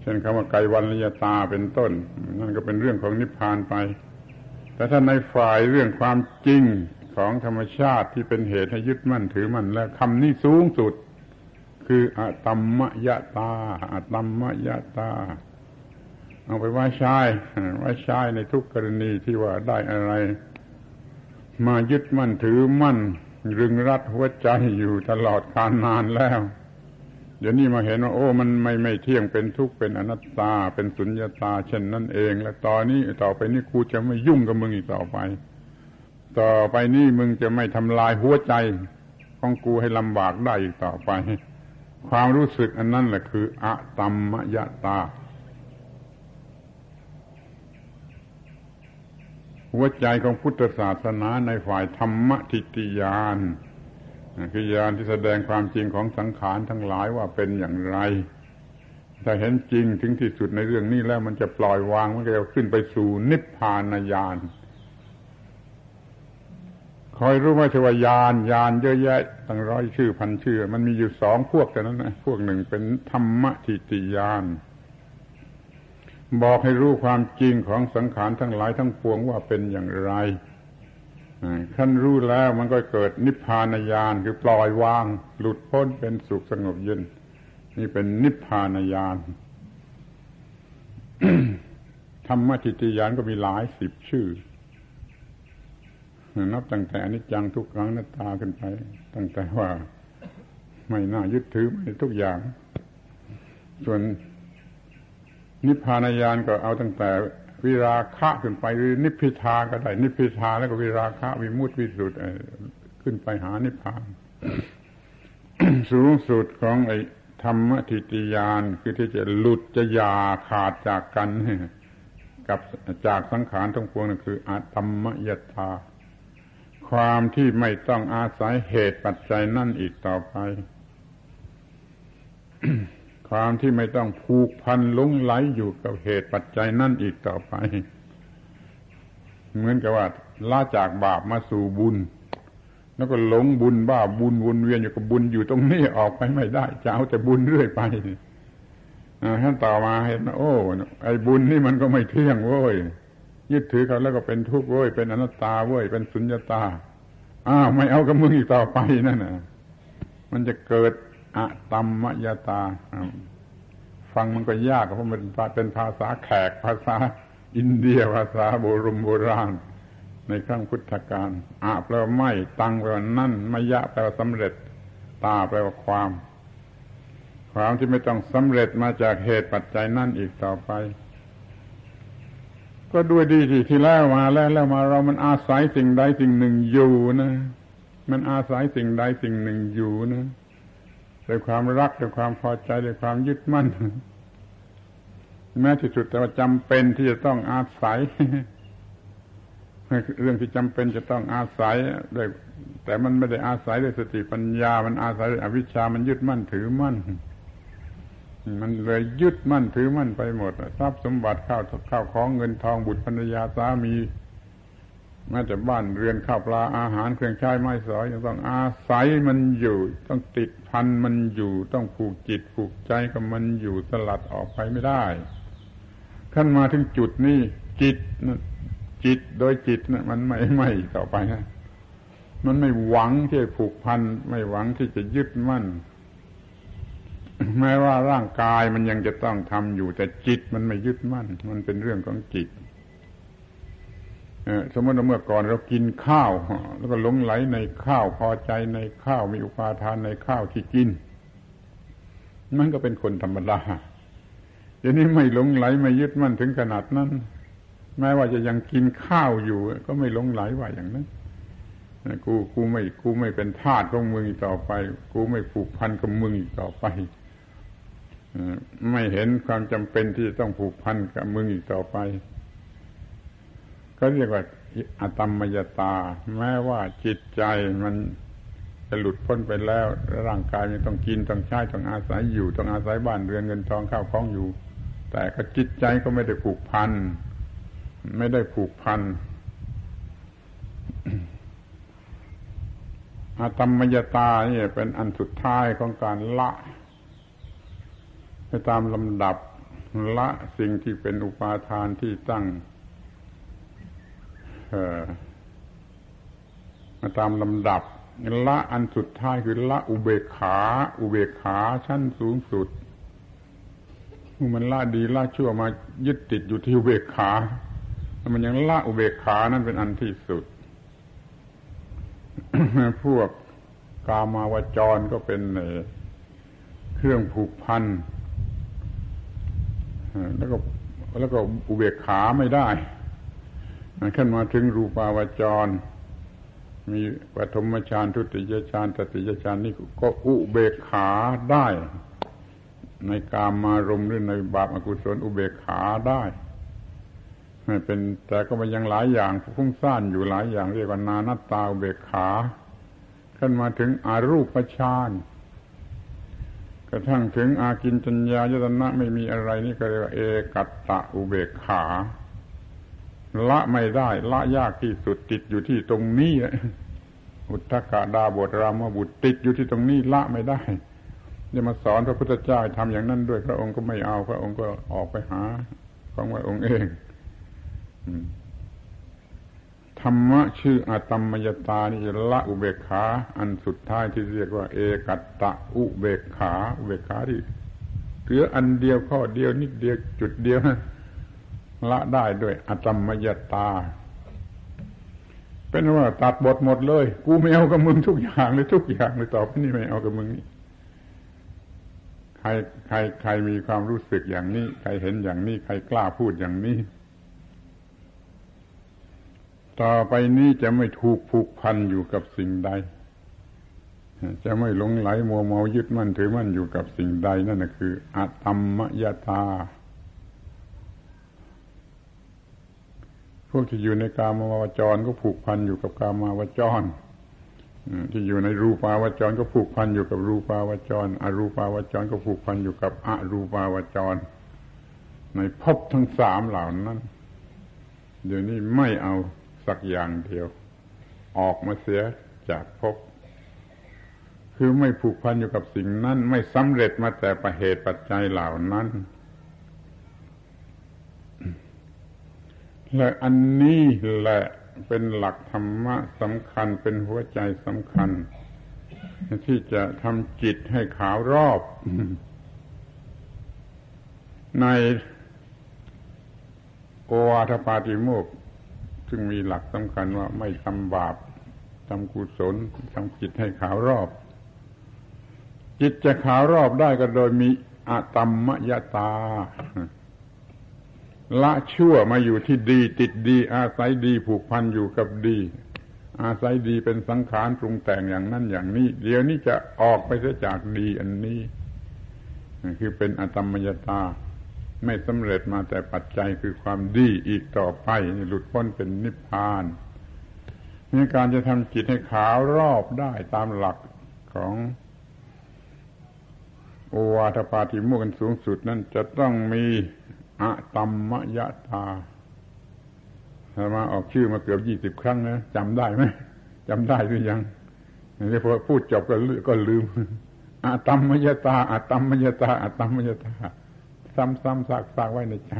เช่นคำว่าไกวันลยตาเป็นต้น นั่นก็เป็นเรื่องของนิพพานไป แต่ถ้าในฝ่ายเรื่องความจริงของธรรมชาติที่เป็นเหตุให้ยึดมั่นถือมั่นและคำนี้สูงสุด คืออะตัมมยตาอะตัมมยตา เอาไปว่าใช้ว่าใช้ในทุกกรณีที่ว่าได้อะไร มายึดมั่นถือมั่นรึงรัดหัวใจอยู่ตลอดการนานแล้ว เดี๋ยวนี้มาเห็นว่า โอ้ มันไม่ไม่เที่ยงเป็นทุกข์เป็นอนัตตา เป็นสุญญาตา เช่นนั่นเอง และตอนนี้ต่อไปนี้กูจะไม่ยุ่งกับมึงอีกต่อไป ต่อไปนี้มึงจะไม่ทำลายหัวใจของกูให้ลำบากได้อีกต่อไป ความรู้สึกอันนั้นแหละคืออะตัมมยตา หัวใจของพุทธศาสนาในฝ่ายธรรมทิฏฐิยานคือยานที่แสดงความจริงของสังขารทั้งหลายว่าเป็นอย่างไร ถ้าเห็นจริงถึงที่สุดในเรื่องนี้แล้วมันจะปล่อยวางมันก็จะขึ้นไปสู่นิพพานญาณคอยรู้ว่าชวายานยานเยอะแยะตั้งร้อยชื่อพันชื่อ มันมีอยู่สองพวกแต่นั้นนะพวกหนึ่งเป็นธรรมทิติยาน บอกให้รู้ความจริงของสังขารทั้งหลายทั้งปวงว่าเป็นอย่างไรขั้นรู้แล้วมันก็เกิดนิพพานญาณคือปล่อยวาง หลุดพ้นเป็นสุขสงบเย็น นี่เป็นนิพพานญาณธรรมทิติยานก็มีหลายสิบชื่อ นับตั้งแต่อนิจจังทุกครั้งนัตตาขึ้นไป ตั้งแต่ว่า ไม่น่ายึดถือไม่ทุกอย่าง ส่วน นิพพานญาณก็เอาตั้งแต่วิราคะขึ้นไปหรือนิพพิทาก็ได้ นิพพิทาแล้วก็วิราคะวิมุตติวิสุทธิ์ขึ้นไปหานิพพาน สูงสุดของไอ้ธรรมทิฏฐิยานคือที่จะหลุดจะยาขาดจากกันกับจากสังขารทั้งปวงนั่นคืออาตมมยตา ความที่ไม่ต้องอาศัยเหตุปัจจัยนั่นอีกต่อไป ความที่ไม่ต้องผูกพันลุงไหลอยู่กับเหตุปัจจัยนั่นอีกต่อไป เหมือนกับว่าลาจากบาปมาสู่บุญ แล้วก็หลงบุญบ้าบุญวนเวียนอยู่กับบุญอยู่ตรงนี้ออกไปไม่ได้จะเอาแต่บุญเรื่อยไปท่านต่อมาเห็นโอ้ ไอ้บุญนี่มันก็ไม่เที่ยงโว้ยยึดถือเขาแล้วก็เป็นทุกข์เว้ยเป็นอนัตตาเว้ยเป็นสุญญตาอ้าวไม่เอากับมึงอีกต่อไปนั่นน่ะ มันจะเกิด อะตัมมยตา ฟังมันก็ยากเพราะมันเป็นภาษาแขกภาษาอินเดียภาษาโบรมโบราณ ในครั้งพุทธกาลอะแปลว่าไม่ ตังแปลว่านั่นมยะแปลว่าสำเร็จ ตาแปลว่าความ ความที่ไม่ต้องสำเร็จมาจากเหตุปัจจัยนั่นอีกต่อไป ก็ด้วยดีที่ที่แล้วมาแล้วแล้วมาเรามันอาศัยสิ่งใดสิ่งหนึ่งอยู่นะ มันอาศัยสิ่งใดสิ่งหนึ่งอยู่นะ ด้วยความรักด้วยความพอใจด้วยความยึดมั่นแม้ที่สุดแต่ว่าจำเป็นที่จะต้องอาศัยเรื่องที่จำเป็นจะต้องอาศัยด้วยแต่มันไม่ได้อาศัยด้วยสติปัญญา มันอาศัยด้วยอวิชชา มันยึดมั่นถือมั่น มันเลยยึดมั่นถือมั่นไปหมดทรัพย์สมบัติข้าวข้าวของเงินทองบุตรภรรยาสามี แม้แต่บ้านเรือนข้าวปลาอาหารเครื่องใช้ไม้สอยยังต้องอาศัยมันอยู่ ต้องติดพันมันอยู่ ต้องผูกจิตผูกใจกับมันอยู่สลัดออกไปไม่ได้ขั้นมาถึงจุดนี้จิตจิตโดยจิตนะมันไม่ไม่ต่อไปนะมันไม่หวังที่จะผูกพันไม่หวังที่จะยึดมั่นแม้ว่าร่างกายมันยังจะต้องทำอยู่ แต่จิตมันไม่ยึดมั่น มันเป็นเรื่องของจิต สมมติว่าเมื่อก่อนเรากินข้าว แล้วก็หลงไหลในข้าวพอใจในข้าวมีอุปาทานในข้าวที่กิน มันก็เป็นคนธรรมดาเดี๋ยวนี้ไม่หลงไหลไม่ยึดมั่นถึงขนาดนั้น แม้ว่าจะยังกินข้าวอยู่ ก็ไม่หลงไหลว่าอย่างนั้นกูกูไม่กูไม่เป็นทาสของมึงต่อไป กูไม่ผูกพันกับมึงต่อไปไม่เห็นความจำเป็นที่จะต้องผูกพันกับมึงอีกต่อไป ก็เรียกว่าอตมมยตา แม้ว่าจิตใจมันจะหลุดพ้นไปแล้ว ร่างกายมันต้องกินต้องใช้ต้องอาศัยอยู่ต้องอาศัยบ้านเรือนเงินทองข้าวของอยู่ แต่ก็จิตใจก็ไม่ได้ผูกพันไม่ได้ผูกพันอาตมมยตาเนี่ยเป็นอันสุดท้ายของการละไปตามลำดับละสิ่งที่เป็นอุปาทานที่ตั้ง มาตามลำดับละอันสุดท้ายคือละอุเบกขา อุเบกขาชั้นสูงสุดมันละดีละชั่วมายึดติดอยู่ที่อุเบกขาแล้วมันยังละอุเบกขานั่นเป็นอันที่สุด พวกกามาวจรก็เป็นเครื่องผูกพันแล้วก็แล้วก็อุเบกขาไม่ได้ ขึ้นมาถึงรูปาวจร มีปฐมฌานทุติยฌานตติยฌานนี่ก็อุเบกขาได้ ในกามมารมหรือในบาปอกุศลอุเบกขาได้ไม่เป็นแต่ก็มันยังหลายอย่างฟุ้งซ่านอยู่หลายอย่างเรียกว่านานัตตาอุเบกขาขึ้นมาถึงอารูปฌานกระทั่งถึงอากินจัญญายตนะไม่มีอะไรนี่ก็เรียกว่าเอกัตตะอุเบกขา ละไม่ได้ ละยากที่สุดติดอยู่ที่ตรงนี้อุทธกาดาบทรามบุตรติดอยู่ที่ตรงนี้ละไม่ได้จะมาสอนพระพุทธเจ้าทำอย่างนั้นด้วยพระองค์ก็ไม่เอาพระองค์ก็ออกไปหาของพระองค์เองธรรมะชื่ออาตมมยตานี่จะละอุเบกขา อันสุดท้ายที่เรียกว่า เอกัตตะอุเบกขาอุเบกขาที่เหลืออันเดียวข้อเดียวนิดเดียวจุดเดียว ละได้ด้วยอาตมมยตา เป็นว่าตัดบทหมดเลย กูไม่เอากับมึงทุกอย่างเลยทุกอย่างเลยต่อไปนี้ไม่เอากับมึงนี่ใครใครใครมีความรู้สึกอย่างนี้ ใครเห็นอย่างนี้ ใครกล้าพูดอย่างนี้ ต่อไปนี้จะไม่ถูกผูกพันอยู่กับสิ่งใด จะไม่หลงไหลมัวเมายึดมั่นถือมั่นอยู่กับสิ่งใดนั่นคืออัตมมยตา พวกที่อยู่ในกามาวจรก็ผูกพันอยู่กับกามาวจรที่อยู่ในรูปาวจรก็ผูกพันอยู่กับรูปาวจร อรูปาวจรก็ผูกพันอยู่กับอรูปาวจร ในภพทั้งสามเหล่านั้น เดี๋ยวนี้ไม่เอาสักอย่างเดียว ออกมาเสียจากภพคือไม่ผูกพันอยู่กับสิ่งนั้น ไม่สำเร็จมาแต่ประเหตุปัจจัยเหล่านั้น และอันนี้แหละเป็นหลักธรรมะสำคัญเป็นหัวใจสำคัญ ที่จะทำจิตให้ขาวรอบ ในโอวาทปาติโมกซึ่งมีหลักสำคัญว่าไม่ทำบาปทำกุศลทำจิตให้ขาวรอบ จิตจะขาวรอบได้ก็โดยมีอะตัมมยตา ละชั่วมาอยู่ที่ดี ติดดี อาศัยดีผูกพันอยู่กับดี อาศัยดีเป็นสังขารปรุงแต่งอย่างนั้นอย่างนี้ เดี๋ยวนี้จะออกไปเสียจากดีอันนี้คือเป็นอตมมยตา ไม่สำเร็จมาแต่ปัจจัยคือความดีอีกต่อไปหลุดพ้นเป็นนิพพานนี่การจะทำจิตให้ขาวรอบได้ตามหลักของโอวาทปาติโมกันสูงสุดนั้นจะต้องมี อะตัมมยะตามาออกชื่อมาเกือบยี่สิบครั้งนะจำได้ไหมจำได้หรือยังนี่พอพูดจบก็ก็ลืมอะตัมมยตาอะตัมมยตาอะตัมมยตา ซ้ำๆซากๆไว้ในใจ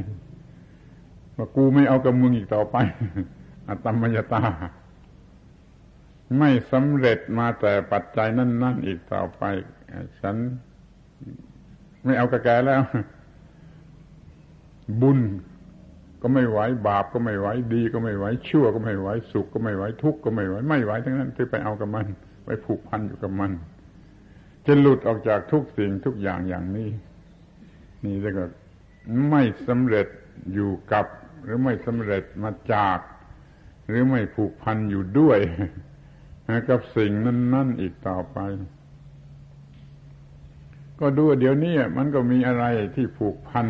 ว่ากูไม่เอากับมึงอีกต่อไปอัตมยตา ไม่สำเร็จมาแต่ปัจจัยนั่นๆอีกต่อไป ฉัน ไม่เอากระแกแล้ว บุญก็ไม่ไหวบาปก็ไม่ไหวดีก็ไม่ไหวชั่วก็ไม่ไหวสุขก็ไม่ไหวทุกข์ก็ไม่ไหวไม่ไหวทั้งนั้นที่ไปเอากับมัน ไปผูกพันอยู่กับมัน จะหลุดออกจากทุกสิ่งทุกอย่างอย่างนี้ นี่เรียกว่าไม่สำเร็จอยู่กับ หรือไม่สำเร็จมาจาก หรือไม่ผูกพันอยู่ด้วยกับสิ่งนั้น ๆ อีกต่อไป ก็ดูเดี๋ยวนี้มันก็มีอะไรที่ผูกพัน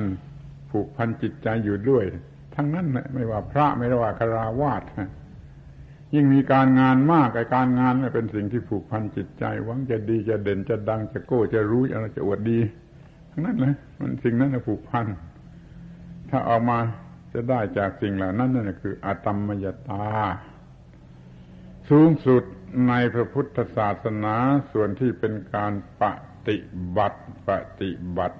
ผูกพันจิตใจอยู่ด้วย ทั้งนั้นไม่ว่าพระไม่ว่าคาราวาสยิ่งมีการงานมากไอการงานเป็นสิ่งที่ผูกพันจิตใจหวังจะดีจะเด่นจะดังจะโก้จะรู้อะจะอวดดี ทั้งนั้นเลยมันสิ่งนั้นผูกพัน ถ้าออกมาจะได้จากสิ่งเหล่านั้นนั่นคืออาตมมยตา สูงสุดในพระพุทธศาสนาส่วนที่เป็นการปฏิบัติปฏิบัติ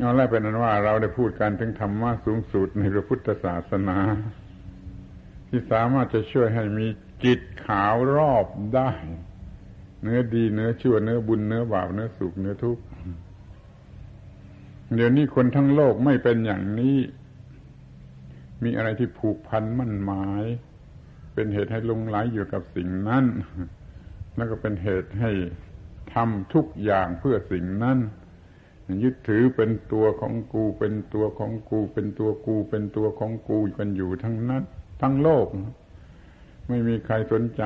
เอาแล้วเป็นนั้นว่าเราได้พูดกันถึงธรรมะสูงสุดในพระพุทธศาสนา ที่สามารถจะช่วยให้มีจิตขาวรอบได้ เนื้อดีเนื้อชั่วเนื้อบุญเนื้อบาปเนื้อสุขเนื้อทุกข์เดี๋ยวนี้คนทั้งโลกไม่เป็นอย่างนี้ มีอะไรที่ผูกพันมั่นหมาย เป็นเหตุให้ลงไหลอยู่กับสิ่งนั้น แล้วก็เป็นเหตุให้ทำทุกอย่างเพื่อสิ่งนั้น ยึดถือเป็นตัวของกู เป็นตัวของกู เป็นตัวกู เป็นตัวของกูกันอยู่ทั้งนั้นทั้งโลก ไม่มีใครสนใจ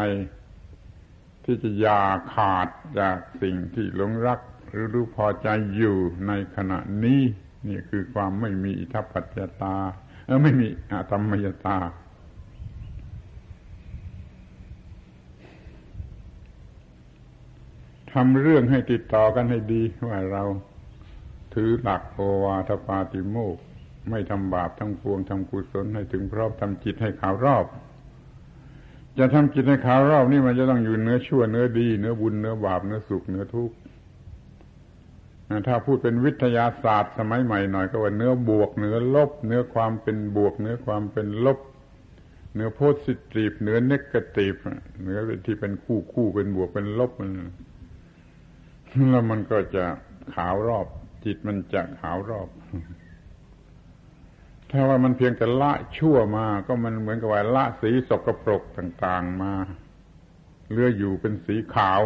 ที่จะอย่าขาดจากสิ่งที่หลงรัก หรือรู้พอใจอยู่ในขณะนี้ นี่คือความไม่มีอิทัปปัจจตาเออไม่มีอาตมยตาทำเรื่องให้ติดต่อกันให้ดีว่าเรา ถือหลักโอวาทปาติโมก ไม่ทำบาปทั้งปวงทำกุศลให้ถึงพร้อมทำจิตให้ขาวรอบ จะทำจิตให้ขาวรอบนี่มันจะต้องอยู่เนื้อชั่วเนื้อดีเนื้อบุญเนื้อบาปเนื้อสุขเนื้อทุกข์ถ้าพูดเป็นวิทยาศาสตร์สมัยใหม่หน่อยก็ว่าเนื้อบวกเนื้อลบ เนื้อความเป็นบวก เนื้อความเป็นลบ เนื้อโพสิทีฟเนื้อเนกาทีฟเนื้อที่เป็นคู่คู่เป็นบวกเป็นลบมันแล้วมันก็จะขาวรอบ จิตมันจะขาวรอบ ถ้าว่ามันเพียงแต่ละชั่วมา ก็มันเหมือนกับว่าละสีสกปรกต่าง ๆมาเลืออยู่เป็นสีขาว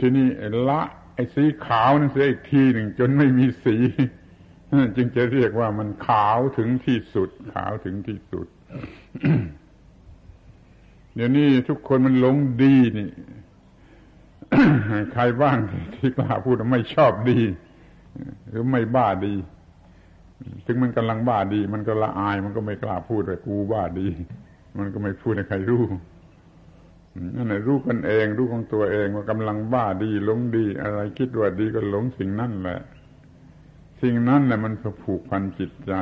ทีนี้ละไอ้สีขาวนั่นเสียอีกทีหนึ่งจนไม่มีสีจึงจะเรียกว่ามันขาวถึงที่สุด ขาวถึงที่สุด เดี๋ยวนี้ทุกคนมันหลงดีนี่ ใครบ้างที่กล้าพูดไม่ชอบดี หรือไม่บ้าดี ถึงมันกำลังบ้าดี มันก็ละอาย มันก็ไม่กล้าพูดเลยกูบ้าดี มันก็ไม่พูดให้ใครรู้นั่นแหละรู้กันเอง รู้ของตัวเองว่ากำลังบ้าดีหลงดี อะไรคิดว่าดีก็หลงสิ่งนั่นแหละ สิ่งนั้นแหละมันผูกพันจิตใจ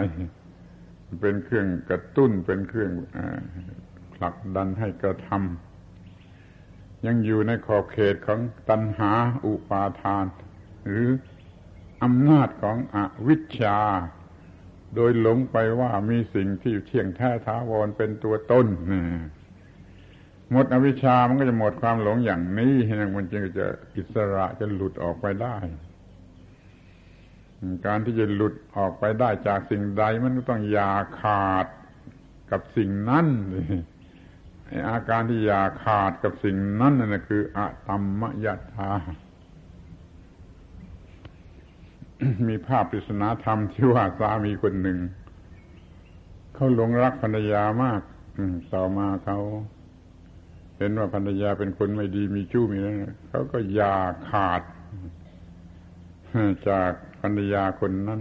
เป็นเครื่องกระตุ้นเป็นเครื่องผลักดันให้กระทำ ยังอยู่ในขอบเขตของตัณหาอุปาทาน หรืออำนาจของอวิชชา โดยหลงไปว่ามีสิ่งที่เที่ยงแท้ท้าวรเป็นตัวตนหมดอวิชชามันก็จะหมดความหลงอย่างนี้มันจึงจะอิสระจะหลุดออกไปได้การที่จะหลุดออกไปได้จากสิ่งใดมันก็ต้องอย่าขาดกับสิ่งนั้น อาการที่อย่าขาดกับสิ่งนั้นนั่นคืออะตัมมยถามีภาพปริศนาธรรมที่ว่าสามีคนหนึ่ง เขาหลงรักภรรยามากต่อมาเขาเห็นว่าภรรยาเป็นคนไม่ดีมีชู้มีอะไรเขาก็ยาขาด จากภรรยาคนนั้น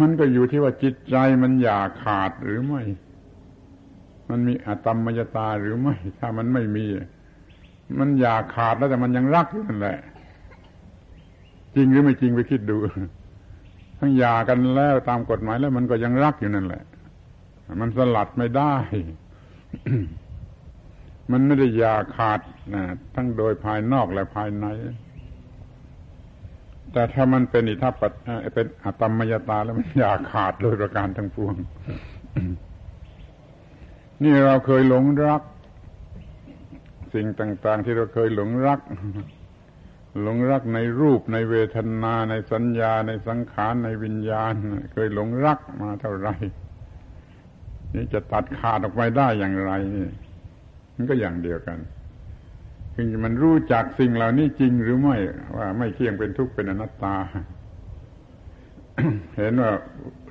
มันก็อยู่ที่ว่าจิตใจมันอยากขาดหรือไม่ มันมีอะตมมยตาหรือไม่ ถ้ามันไม่มี มันอยากขาดแล้วแต่มันยังรักอยู่นั่นแหละ จริงหรือไม่จริงไปคิดดู ทั้งยากันแล้วตามกฎหมายแล้ว มันก็ยังรักอยู่นั่นแหละ มันสลัดไม่ได้ มันไม่ได้ยาขาดนะทั้งโดยภายนอกและภายใน แต่ถ้ามันเป็นอิทัปปัตเป็นอัตมยตาแล้วมันยาขาดโดยประการทั้งปวง นี่เราเคยหลงรัก สิ่งต่าง ๆ ที่เราเคยหลงรัก หลงรักในรูปในเวทนา ในสัญญา ในสังขารในวิญญาณ เคยหลงรักมาเท่าไหร่นี่จะตัดขาดออกไปได้อย่างไรนี่มันก็อย่างเดียวกันคือมันรู้จักสิ่งเหล่านี้จริงหรือไม่ว่าไม่เที่ยงเป็นทุกข์เป็นอนัตตา เห็นว่า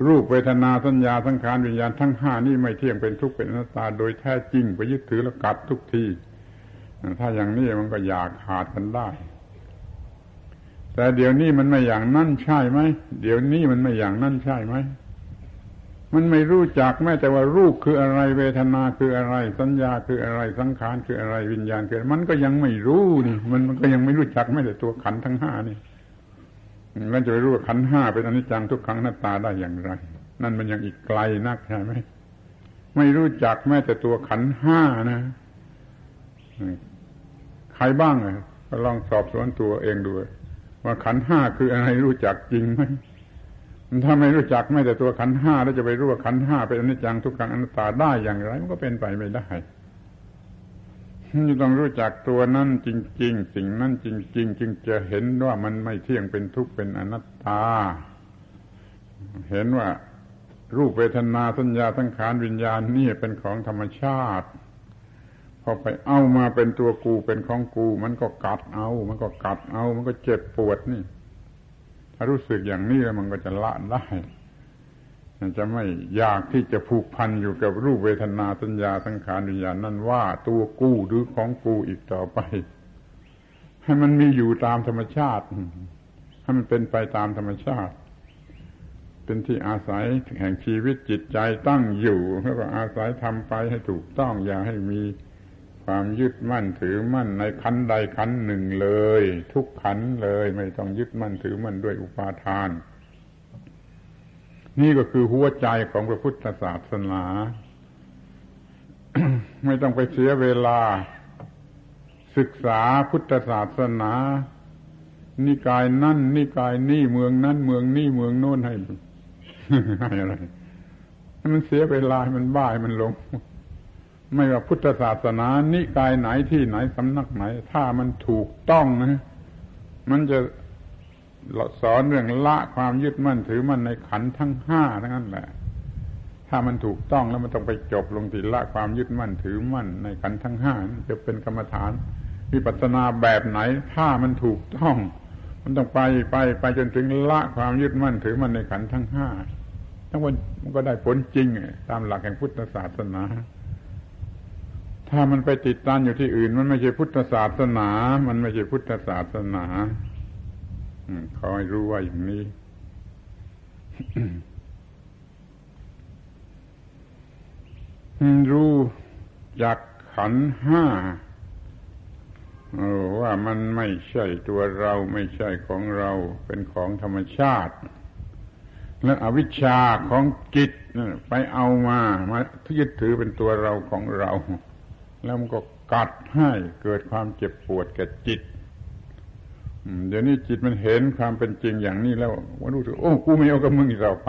รูปเวทนาสัญญาสังขารวิญญาณทั้งห้านี่ไม่เที่ยงเป็นทุกข์เป็นอนัตตาโดยแท้จริงไปยึดถือแล้วกัดทุกทีถ้าอย่างนี้มันก็อยากขาดกันได้ แต่เดี๋ยวนี้มันไม่อย่างนั่นใช่ไหมเดี๋ยวนี้มันไม่อย่างนั่นใช่ไหมมันไม่รู้จักแม้แต่ว่ารูปคืออะไร เวทนาคืออะไร สัญญาคืออะไรสังขารคืออะไรวิญญาณคือ มันก็ยังไม่รู้นี่มันมันก็ยังไม่รู้จักแม้แต่ตัวขันทั้งห้านี่ มันจะไปรู้ว่าขันห้าเป็นอนิจจังทุกขังหน้าตาได้อย่างไร นั่นมันยังอีกไกลนักใช่ไหมไม่รู้จักแม้แต่ตัวขันห้านะใครบ้างอะก็ลองสอบสวนตัวเองดูว่าขันห้าคืออะไรรู้จักจริงไหมถ้าไม่รู้จักไม่แต่ตัวขันห้าแล้วจะไปรู้ว่าขันห้าเป็นอนิจจังทุกขังอนัตตาได้อย่างไร มันก็เป็นไปไม่ได้ ต้องรู้จักตัวนั้นจริง ๆ สิ่งนั้นจริง ๆ จึงจะเห็นว่ามันไม่เที่ยงเป็นทุกข์เป็นอนัตตา เห็นว่ารูปเวทนาสัญญาสังขารวิญญาณนี่เป็นของธรรมชาติ พอไปเอามาเป็นตัวกูเป็นของกู มันก็กัดเอา มันก็กัดเอา มันก็เจ็บปวดนี่ ถ้ารู้สึกอย่างนี้แล้วมันก็จะละได้ จะไม่อยากที่จะผูกพันอยู่กับรูปเวทนาสัญญาสังขารวิญญาณนั่นว่าตัวกู้หรือของกูอีกต่อไป ให้มันมีอยู่ตามธรรมชาติ ให้มันเป็นไปตามธรรมชาติ เป็นที่อาศัยแห่งชีวิตจิตใจตั้งอยู่แล้วก็อาศัยทำไปให้ถูกต้องอย่าให้มีความยึดมั่นถือมั่นในขันใดขันหนึ่งเลย ทุกขันเลย ไม่ต้องยึดมั่นถือมั่นด้วยอุปาทาน นี่ก็คือหัวใจของพระพุทธศาสนา ไม่ต้องไปเสียเวลา ศึกษาพุทธศาสนา นิกายนั่นนิกายนี่เมืองนั่นเมืองนี่เมืองโน้นให้ให้อะไรให้มันเสียเวลามันบ้ามันลงไม่ว่าพุทธศาสนา นิกายไหนที่ไหนสำนักไหน ถ้ามันถูกต้องนะมันจะ สอนเรื่องละความยึดมั่นถือมั่นในขันทั้งห้าทั้งนั้นแหละ ถ้ามันถูกต้องแล้วมันต้องไปจบลงที่ละความยึดมั่นถือมั่นในขันทั้งห้าจะเป็นกรรมฐานวิปัสสนาแบบไหน ถ้ามันถูกต้อง มันต้องไปไปไปจนถึงละความยึดมั่นถือมั่นในขันทั้งห้าทั้งวันมันก็ได้ผลจริงตามหลักแห่งพุทธศาสนา ถ้ามันไปติดตันอยู่ที่อื่น มันไม่ใช่พุทธศาสนา มันไม่ใช่พุทธศาสนา ขอให้รู้ว่าอย่างนี้ รู้จากขันห้าว่ามันไม่ใช่ตัวเราไม่ใช่ของเราเป็นของธรรมชาติ และอวิชชาของจิตไปเอามามายึดถือเป็นตัวเราของเรา แล้วมันก็กัดให้เกิดความเจ็บปวดแก่จิต เดี๋ยวนี้จิตมันเห็นความเป็นจริงอย่างนี้แล้วว่ารู้สึกโอ้กูไม่เอากับมึงอีกต่อไป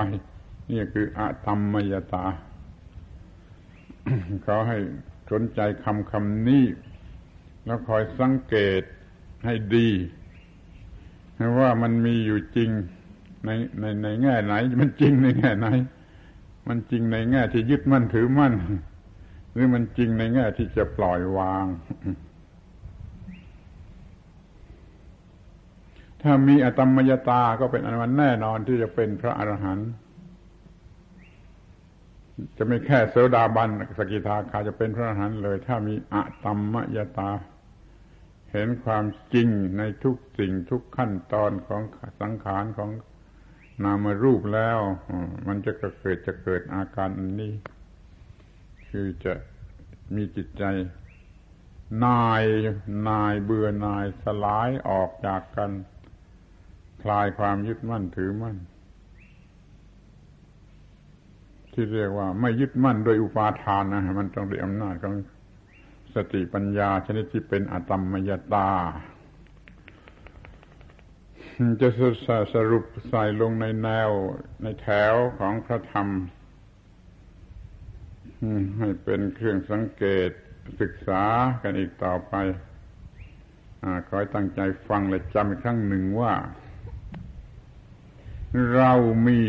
นี่คืออะธรรมยตาเขาให้สนใจคำคำนี้ แล้วคอยสังเกตให้ดีว่ามันมีอยู่จริงในในในแง่ไหน มันจริงในแง่ไหน มันจริงในแง่ที่ยึดมั่นถือมั่น หรือมันจริงในแง่ที่จะปล่อยวาง ถ้ามีอตมยตาก็เป็นอันวันแน่นอนที่จะเป็นพระอรหันต์จะไม่แค่โสดาบันสกิทาคาจะเป็นพระอรหันต์เลย ถ้ามีอะตมมยตา เห็นความจริงในทุกสิ่งทุกขั้นตอนของสังขารของนามรูปแล้ว มันจะเกิดจะเกิดอาการนี้ คือจะมีจิตใจนายนายเบื่อนายสลายออกจากกัน คลายความยึดมั่นถือมั่น ที่เรียกว่า ไม่ยึดมั่นโดยอุปาทานนะมันต้องด้วยอำนาจของสติปัญญาชนิดที่เป็นอตมมยตา จะสรุปใส่ลงในแนวในแถวของพระธรรม ให้เป็นเครื่องสังเกตศึกษากันอีกต่อไปอขอให้ตั้งใจฟังและจำอีกครั้งหนึ่งว่า เรามี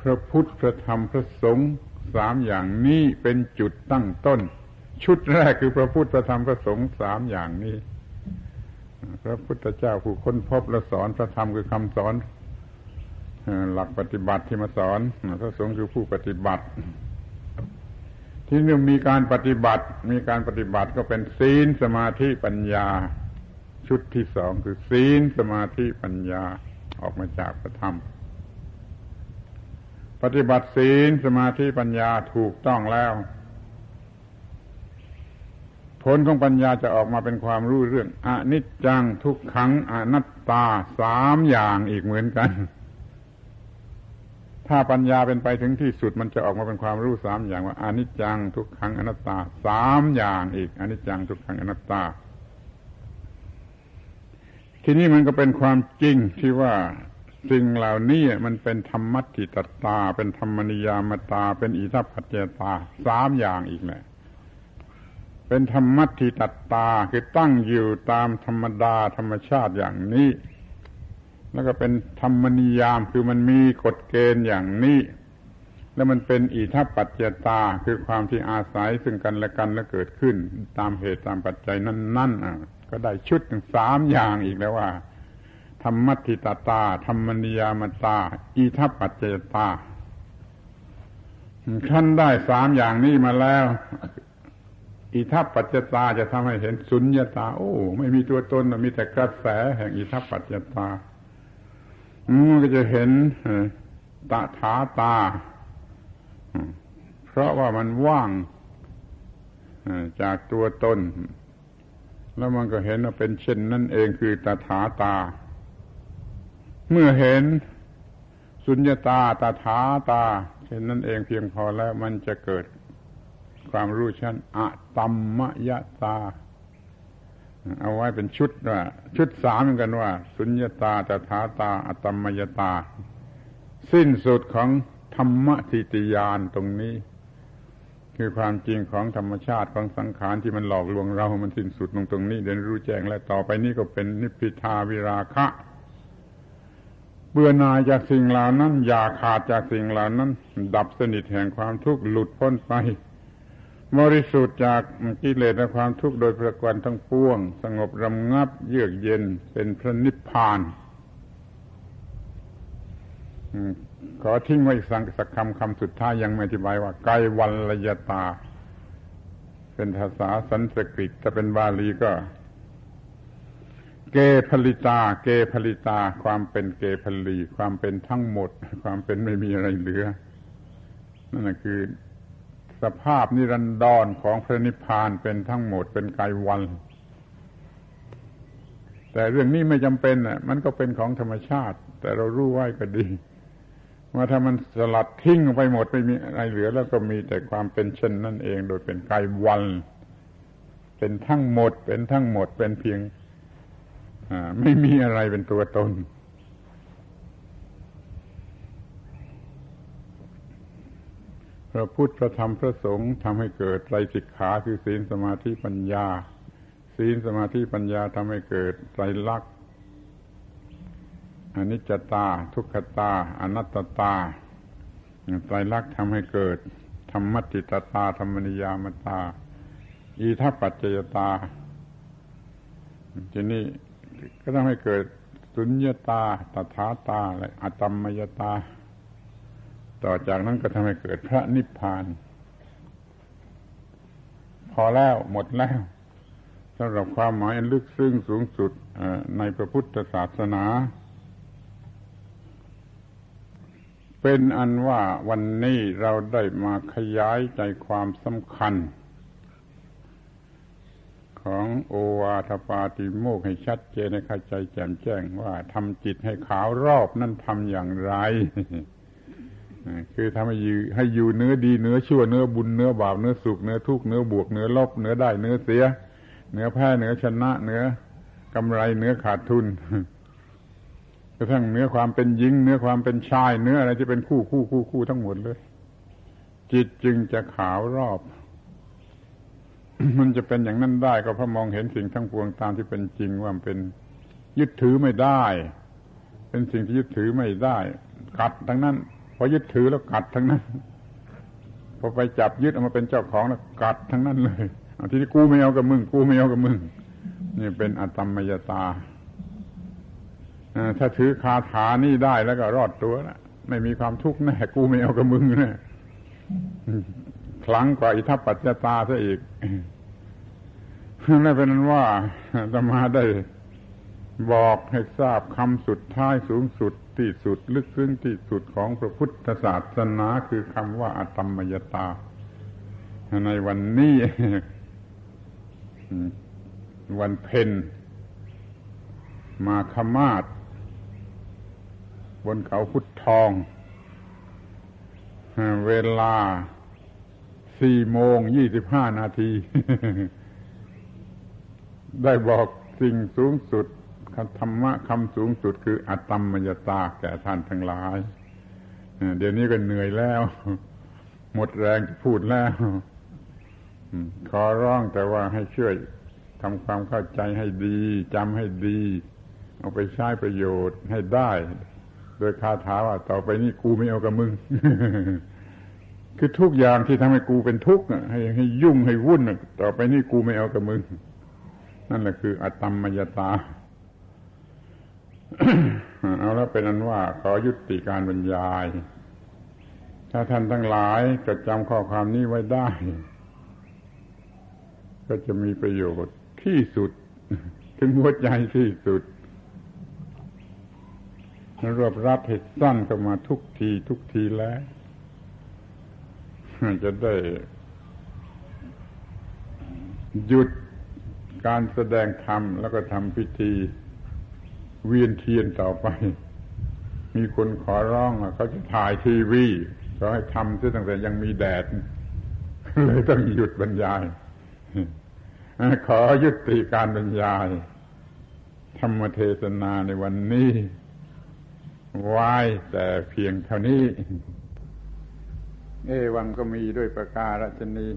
พระพุทธพระธรรมพระสงฆ์สามอย่างนี้เป็นจุดตั้งต้น ชุดแรกคือพระพุทธพระธรรมพระสงฆ์สามอย่างนี้ พระพุทธเจ้าผู้ค้นพบและสอนพระธรรมคือคำสอนหลักปฏิบัติที่มาสอนพระสงฆ์คือผู้ปฏิบัติ ที่นี่มีการปฏิบัติ มีการปฏิบัติก็เป็นศีลสมาธิปัญญา ชุดที่สองคือศีลสมาธิปัญญา ออกมาจากพระธรรม ปฏิบัติศีลสมาธิปัญญาถูกต้องแล้ว ผลของปัญญาจะออกมาเป็นความรู้เรื่องอนิจจังทุกขังอนัตตาสามอย่างอีกเหมือนกัน ถ้าปัญญาเป็นไปถึงที่สุดมันจะออกมาเป็นความรู้สามอย่างว่าอนิจจังทุกขังอนัตตาสามอย่างอีกอนิจจังทุกขังอนัตตา ทีนี้มันก็เป็นความจริงที่ว่าสิ่งเหล่านี้มันเป็นธรรมัติตตา เป็นธรรมนิยามตา เป็นอิทัปปัจเจตาสามอย่างอีกแหละเป็นธรรมัติตตาคือตั้งอยู่ตามธรรมดาธรรมชาติอย่างนี้ แล้วก็เป็นธรรมนิยามคือมันมีกฎเกณฑ์อย่างนี้ แล้วมันเป็นอิทัปปัจจตาคือความที่อาศัยซึ่งกันและกันแล้วเกิดขึ้น ตามเหตุตามปัจจัยนั่นๆอะ ก็ได้ชุดถึงสามอย่างอีกแล้วว่าธรรมติตาตา ธรรมนิยามตา อิทัปปัจเจตาท่านได้สามอย่างนี้มาแล้ว อิทัปปัจจตาจะทำให้เห็นสุญญตา โอ้ ไม่มีตัวตนมีแต่กระแสแห่งอิทัปปัจจตามันก็จะเห็นตาถาตา เพราะว่ามันว่างจากตัวตน แล้วมันก็เห็นว่าเป็นเช่นนั่นเองคือตถาตา เมื่อเห็นสุญญาตาตถาตา เช่นนั่นเองเพียงพอแล้วมันจะเกิดความรู้ชั้นอะตัมมยตา เอาไว้เป็นชุดว่าชุดสามเหมือนกันว่า สุญญาตาตถาตาอะตัมมยตา สิ้นสุดของธรรมทิติยานตรงนี้ คือความจริงของธรรมชาติของสังขารที่มันหลอกลวงเรา มันสิ้นสุดตรงตรงนี้เดินรู้แจ้งและต่อไปนี้ก็เป็นนิพพิทาวิราคะ เบื่อหน่ายจากสิ่งเหล่านั้น อย่าขาดจากสิ่งเหล่านั้น ดับสนิทแห่งความทุกข์หลุดพ้นไปบริสุทธิ์จากกิเลสและความทุกข์โดยประกวนทั้งปวง สงบรำงับเยือกเย็นเป็นพระนิพพาน ขอทิ้งไว้สักสักคำคำสุดท้ายยังไม่อธิบายว่าไกวันลยตา เป็นภาษาสันสกฤตถ้าเป็นบาลีก็ เกผลิตา เกผลิตา ความเป็นเกผลีความเป็นทั้งหมด ความเป็นไม่มีอะไรเหลือ นั่นคือ สภาพนิรันดรของพระนิพพานเป็นทั้งหมด เป็นกายวัน แต่เรื่องนี้ไม่จำเป็นอะ มันก็เป็นของธรรมชาติ แต่เรารู้ไว้ก็ดี ว่าถ้ามันสลัดทิ้งไปหมดไม่มีอะไรเหลือ แล้วก็มีแต่ความเป็นเช่นนั่นเอง โดยเป็นกายวัน เป็นทั้งหมด เป็นทั้งหมดเป็นเพียงไม่มีอะไรเป็นตัวตน พระพุทธพระธรรมพระสงฆ์ทำให้เกิดไตรสิกขาคือศีลสมาธิปัญญา ศีลสมาธิปัญญาทำให้เกิดไตรลักษณ์ อนิจจตา ทุกขตา อนัตตาไตรลักษณ์ทำให้เกิดธรรมติตตาธรรมนิยามตา อีทัปปัจจยตาทีนี้ก็ทำให้เกิดสุญญตาตถาตาและอัตมมยตา ต่อจากนั้นก็ทำให้เกิดพระนิพพาน พอแล้วหมดแล้วสำหรับความหมายลึกซึ้งสูงสุดในพระพุทธศาสนา เป็นอันว่าวันนี้เราได้มาขยายใจความสำคัญ ของโอวาทปาติโมกให้ชัดเจนในเข้าใจแจ่มแจ้งว่าทำจิตให้ขาวรอบนั่นทำอย่างไรคือทำให้อยู่ให้อยู่เนื้อดีเนื้อชั่วเนื้อบุญเนื้อบาปเนื้อสุขเนื้อทุกข์เนื้อบวกเนื้อลบเนื้อได้เนื้อเสีย เนื้อแพ้เนื้อชนะ เนื้อกำไรเนื้อขาดทุน ระทั่งเนื้อความเป็นหญิง เนื้อความเป็นชาย เนื้ออะไรที่เป็นคู่คู่คู่คู่ทั้งหมดเลย จิตจึงจะขาวรอบ มันจะเป็นอย่างนั้นได้ ก็เพราะมองเห็นสิ่งทั้งปวงตามที่เป็นจริงว่ามันเป็นยึดถือไม่ได้ เป็นสิ่งที่ยึดถือไม่ได้ กัดทั้งนั้นพอยึดถือแล้วกัดทั้งนั้นพอไปจับยึดเอามาเป็นเจ้าของแล้วกัดทั้งนั้นเลยทีนี้กูไม่เอากับมึงกูไม่เอากับมึงนี่เป็นอตมมยตา ถ้าถือคาถานี่ได้แล้วก็รอดตัวละไม่มีความทุกข์แน่กูไม่เอากับมึงแน่คลังกว่าอิทัปปัจจตาซะอีกนั่นเป็นนั้นว่าธรรมาได้บอกให้ทราบคำสุดท้ายสูงสุดที่สุด ลึกซึ้งที่สุดของพระพุทธศาสนาคือคำว่าอตมมยตา ในวันนี้วันเพ็ญมาขมาศ บนเขาพุทธทอง เวลาสี่โมงยี่สิบห้านาที ได้บอกสิ่งสูงสุดธรรมะคำสูงสุดคืออัตตมมยตาแก่ท่านทั้งหลาย เดี๋ยวนี้ก็เหนื่อยแล้ว หมดแรงจะพูดแล้ว ขอร้องแต่ว่าให้ช่วยทำความเข้าใจให้ดีจำให้ดี เอาไปใช้ประโยชน์ให้ได้ โดยคาถาว่าต่อไปนี้กูไม่เอากับมึง คือทุกอย่างที่ทำให้กูเป็นทุกข์ให้ให้ยุ่งให้วุ่นต่อไปนี้กูไม่เอากับมึง นั่นแหละคืออัตมมยตา เอาแล้วเป็นอันว่า ขอยุติการบรรยาย ถ้าท่านทั้งหลายจดจำข้อความนี้ไว้ได้ ก็จะมีประโยชน์ที่สุด ถึงหัวใจที่สุด รวบรัดให้สั้นเข้ามาทุกทีทุกทีแล้ว จะได้หยุดการแสดงธรรมแล้วก็ทำพิธีเวียนเทียนต่อไป มีคนขอร้องเขาจะถ่ายทีวีเขาให้ทำซะตั้งแต่ยังมีแดด เลยต้องหยุดบรรยาย ขอยุติการบรรยาย ธรรมเทศนาในวันนี้ ไว้แต่เพียงเท่านี้ เอวังก็มีด้วยประการฉนี้